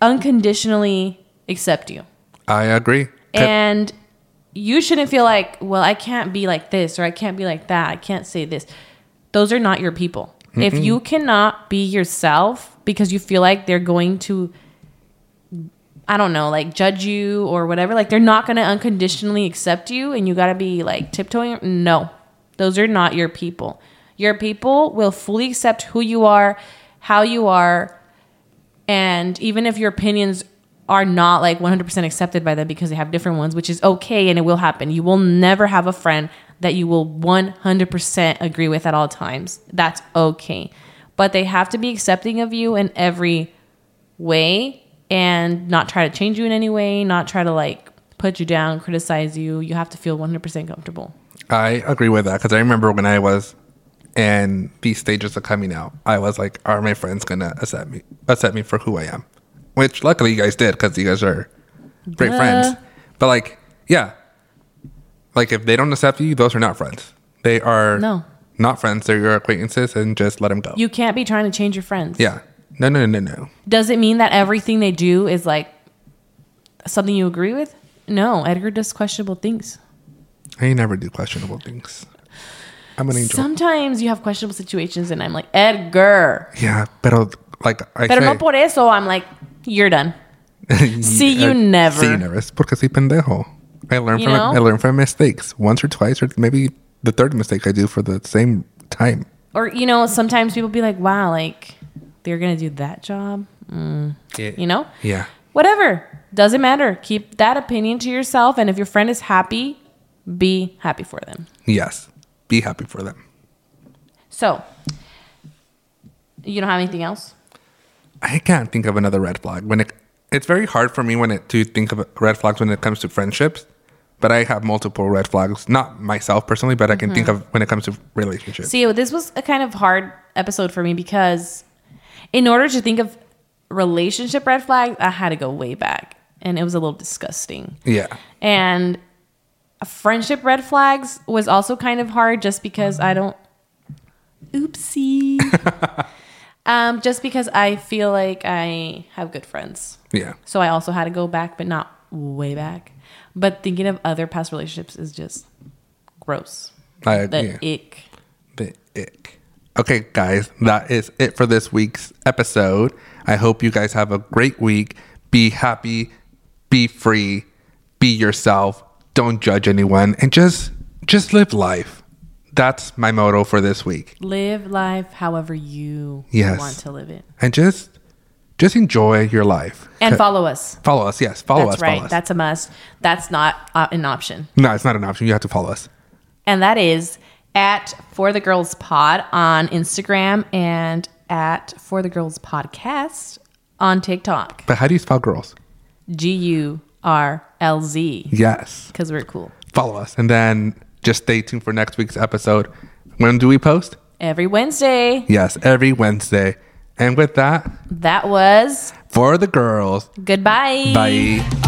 unconditionally accept you. I agree. And you shouldn't feel like, well, I can't be like this or I can't be like that. I can't say this. Those are not your people. If you cannot be yourself because you feel like they're going to, I don't know, like judge you or whatever, like they're not going to unconditionally accept you and you got to be like tiptoeing. No, those are not your people. Your people will fully accept who you are, how you are, and even if your opinions are not like 100% accepted by them because they have different ones, which is okay and it will happen. You will never have a friend that you will 100% agree with at all times. That's okay. But they have to be accepting of you in every way and not try to change you in any way, not try to like put you down, criticize you. You have to feel 100% comfortable. I agree with that because I remember when I was in these stages of coming out, I was like, "Are my friends gonna accept me? Accept me for who I am?" Which luckily you guys did because you guys are great Duh. friends. But like, yeah, like if they don't accept you, those are not friends. They are No. not friends. They're your acquaintances, and just let them go. You can't be trying to change your friends. yeah, no, no, no, no. Does it mean that everything they do is like something you agree with? No, Edgar does questionable things. I never do questionable things. I'm an angel. Sometimes you have questionable situations, and I'm like, Edgar. yeah, pero like I Pero say, no por eso I'm like, you're done. See you Uh, never. See you never. Es porque soy pendejo. I learn You from know? I learn from mistakes once or twice, or maybe the third mistake I do for the same time. Or you know, sometimes people be like, "Wow, like they're gonna do that job," mm. Yeah. you know. Yeah. Whatever doesn't matter. Keep that opinion to yourself, and if your friend is happy, be happy for them. Yes. Be happy for them. So, you don't have anything else? I can't think of another red flag when it. It's very hard for me when it to think of red flags when it comes to friendships, but I have multiple red flags. Not myself personally, but I can think mm-hmm. of when it comes to relationships. See, this was a kind of hard episode for me because in order to think of relationship red flags, I had to go way back, and it was a little disgusting. yeah. And friendship red flags was also kind of hard just because I don't. Oopsie. um, just because I feel like I have good friends. Yeah. So I also had to go back, but not way back. But thinking of other past relationships is just gross. I, The yeah. ick. the ick. Okay, guys, that is it for this week's episode. I hope you guys have a great week. Be happy, be free, be yourself. Don't judge anyone, and just just live life. That's my motto for this week. Live life however you Yes. want to live it. And just just enjoy your life. And follow us. Follow us, yes. Follow That's us. right. Follow us. That's a must. That's not uh, an option. no, it's not an option. You have to follow us. And that is at For the Girls Pod on Instagram and at For the Girls Podcast on TikTok. But how do you spell girls? G U R L Z. Yes. Because we're cool. Follow us. And then just stay tuned for next week's episode. When do we post? Every Wednesday. Yes, every Wednesday. And with that, That was for the girls, goodbye. bye.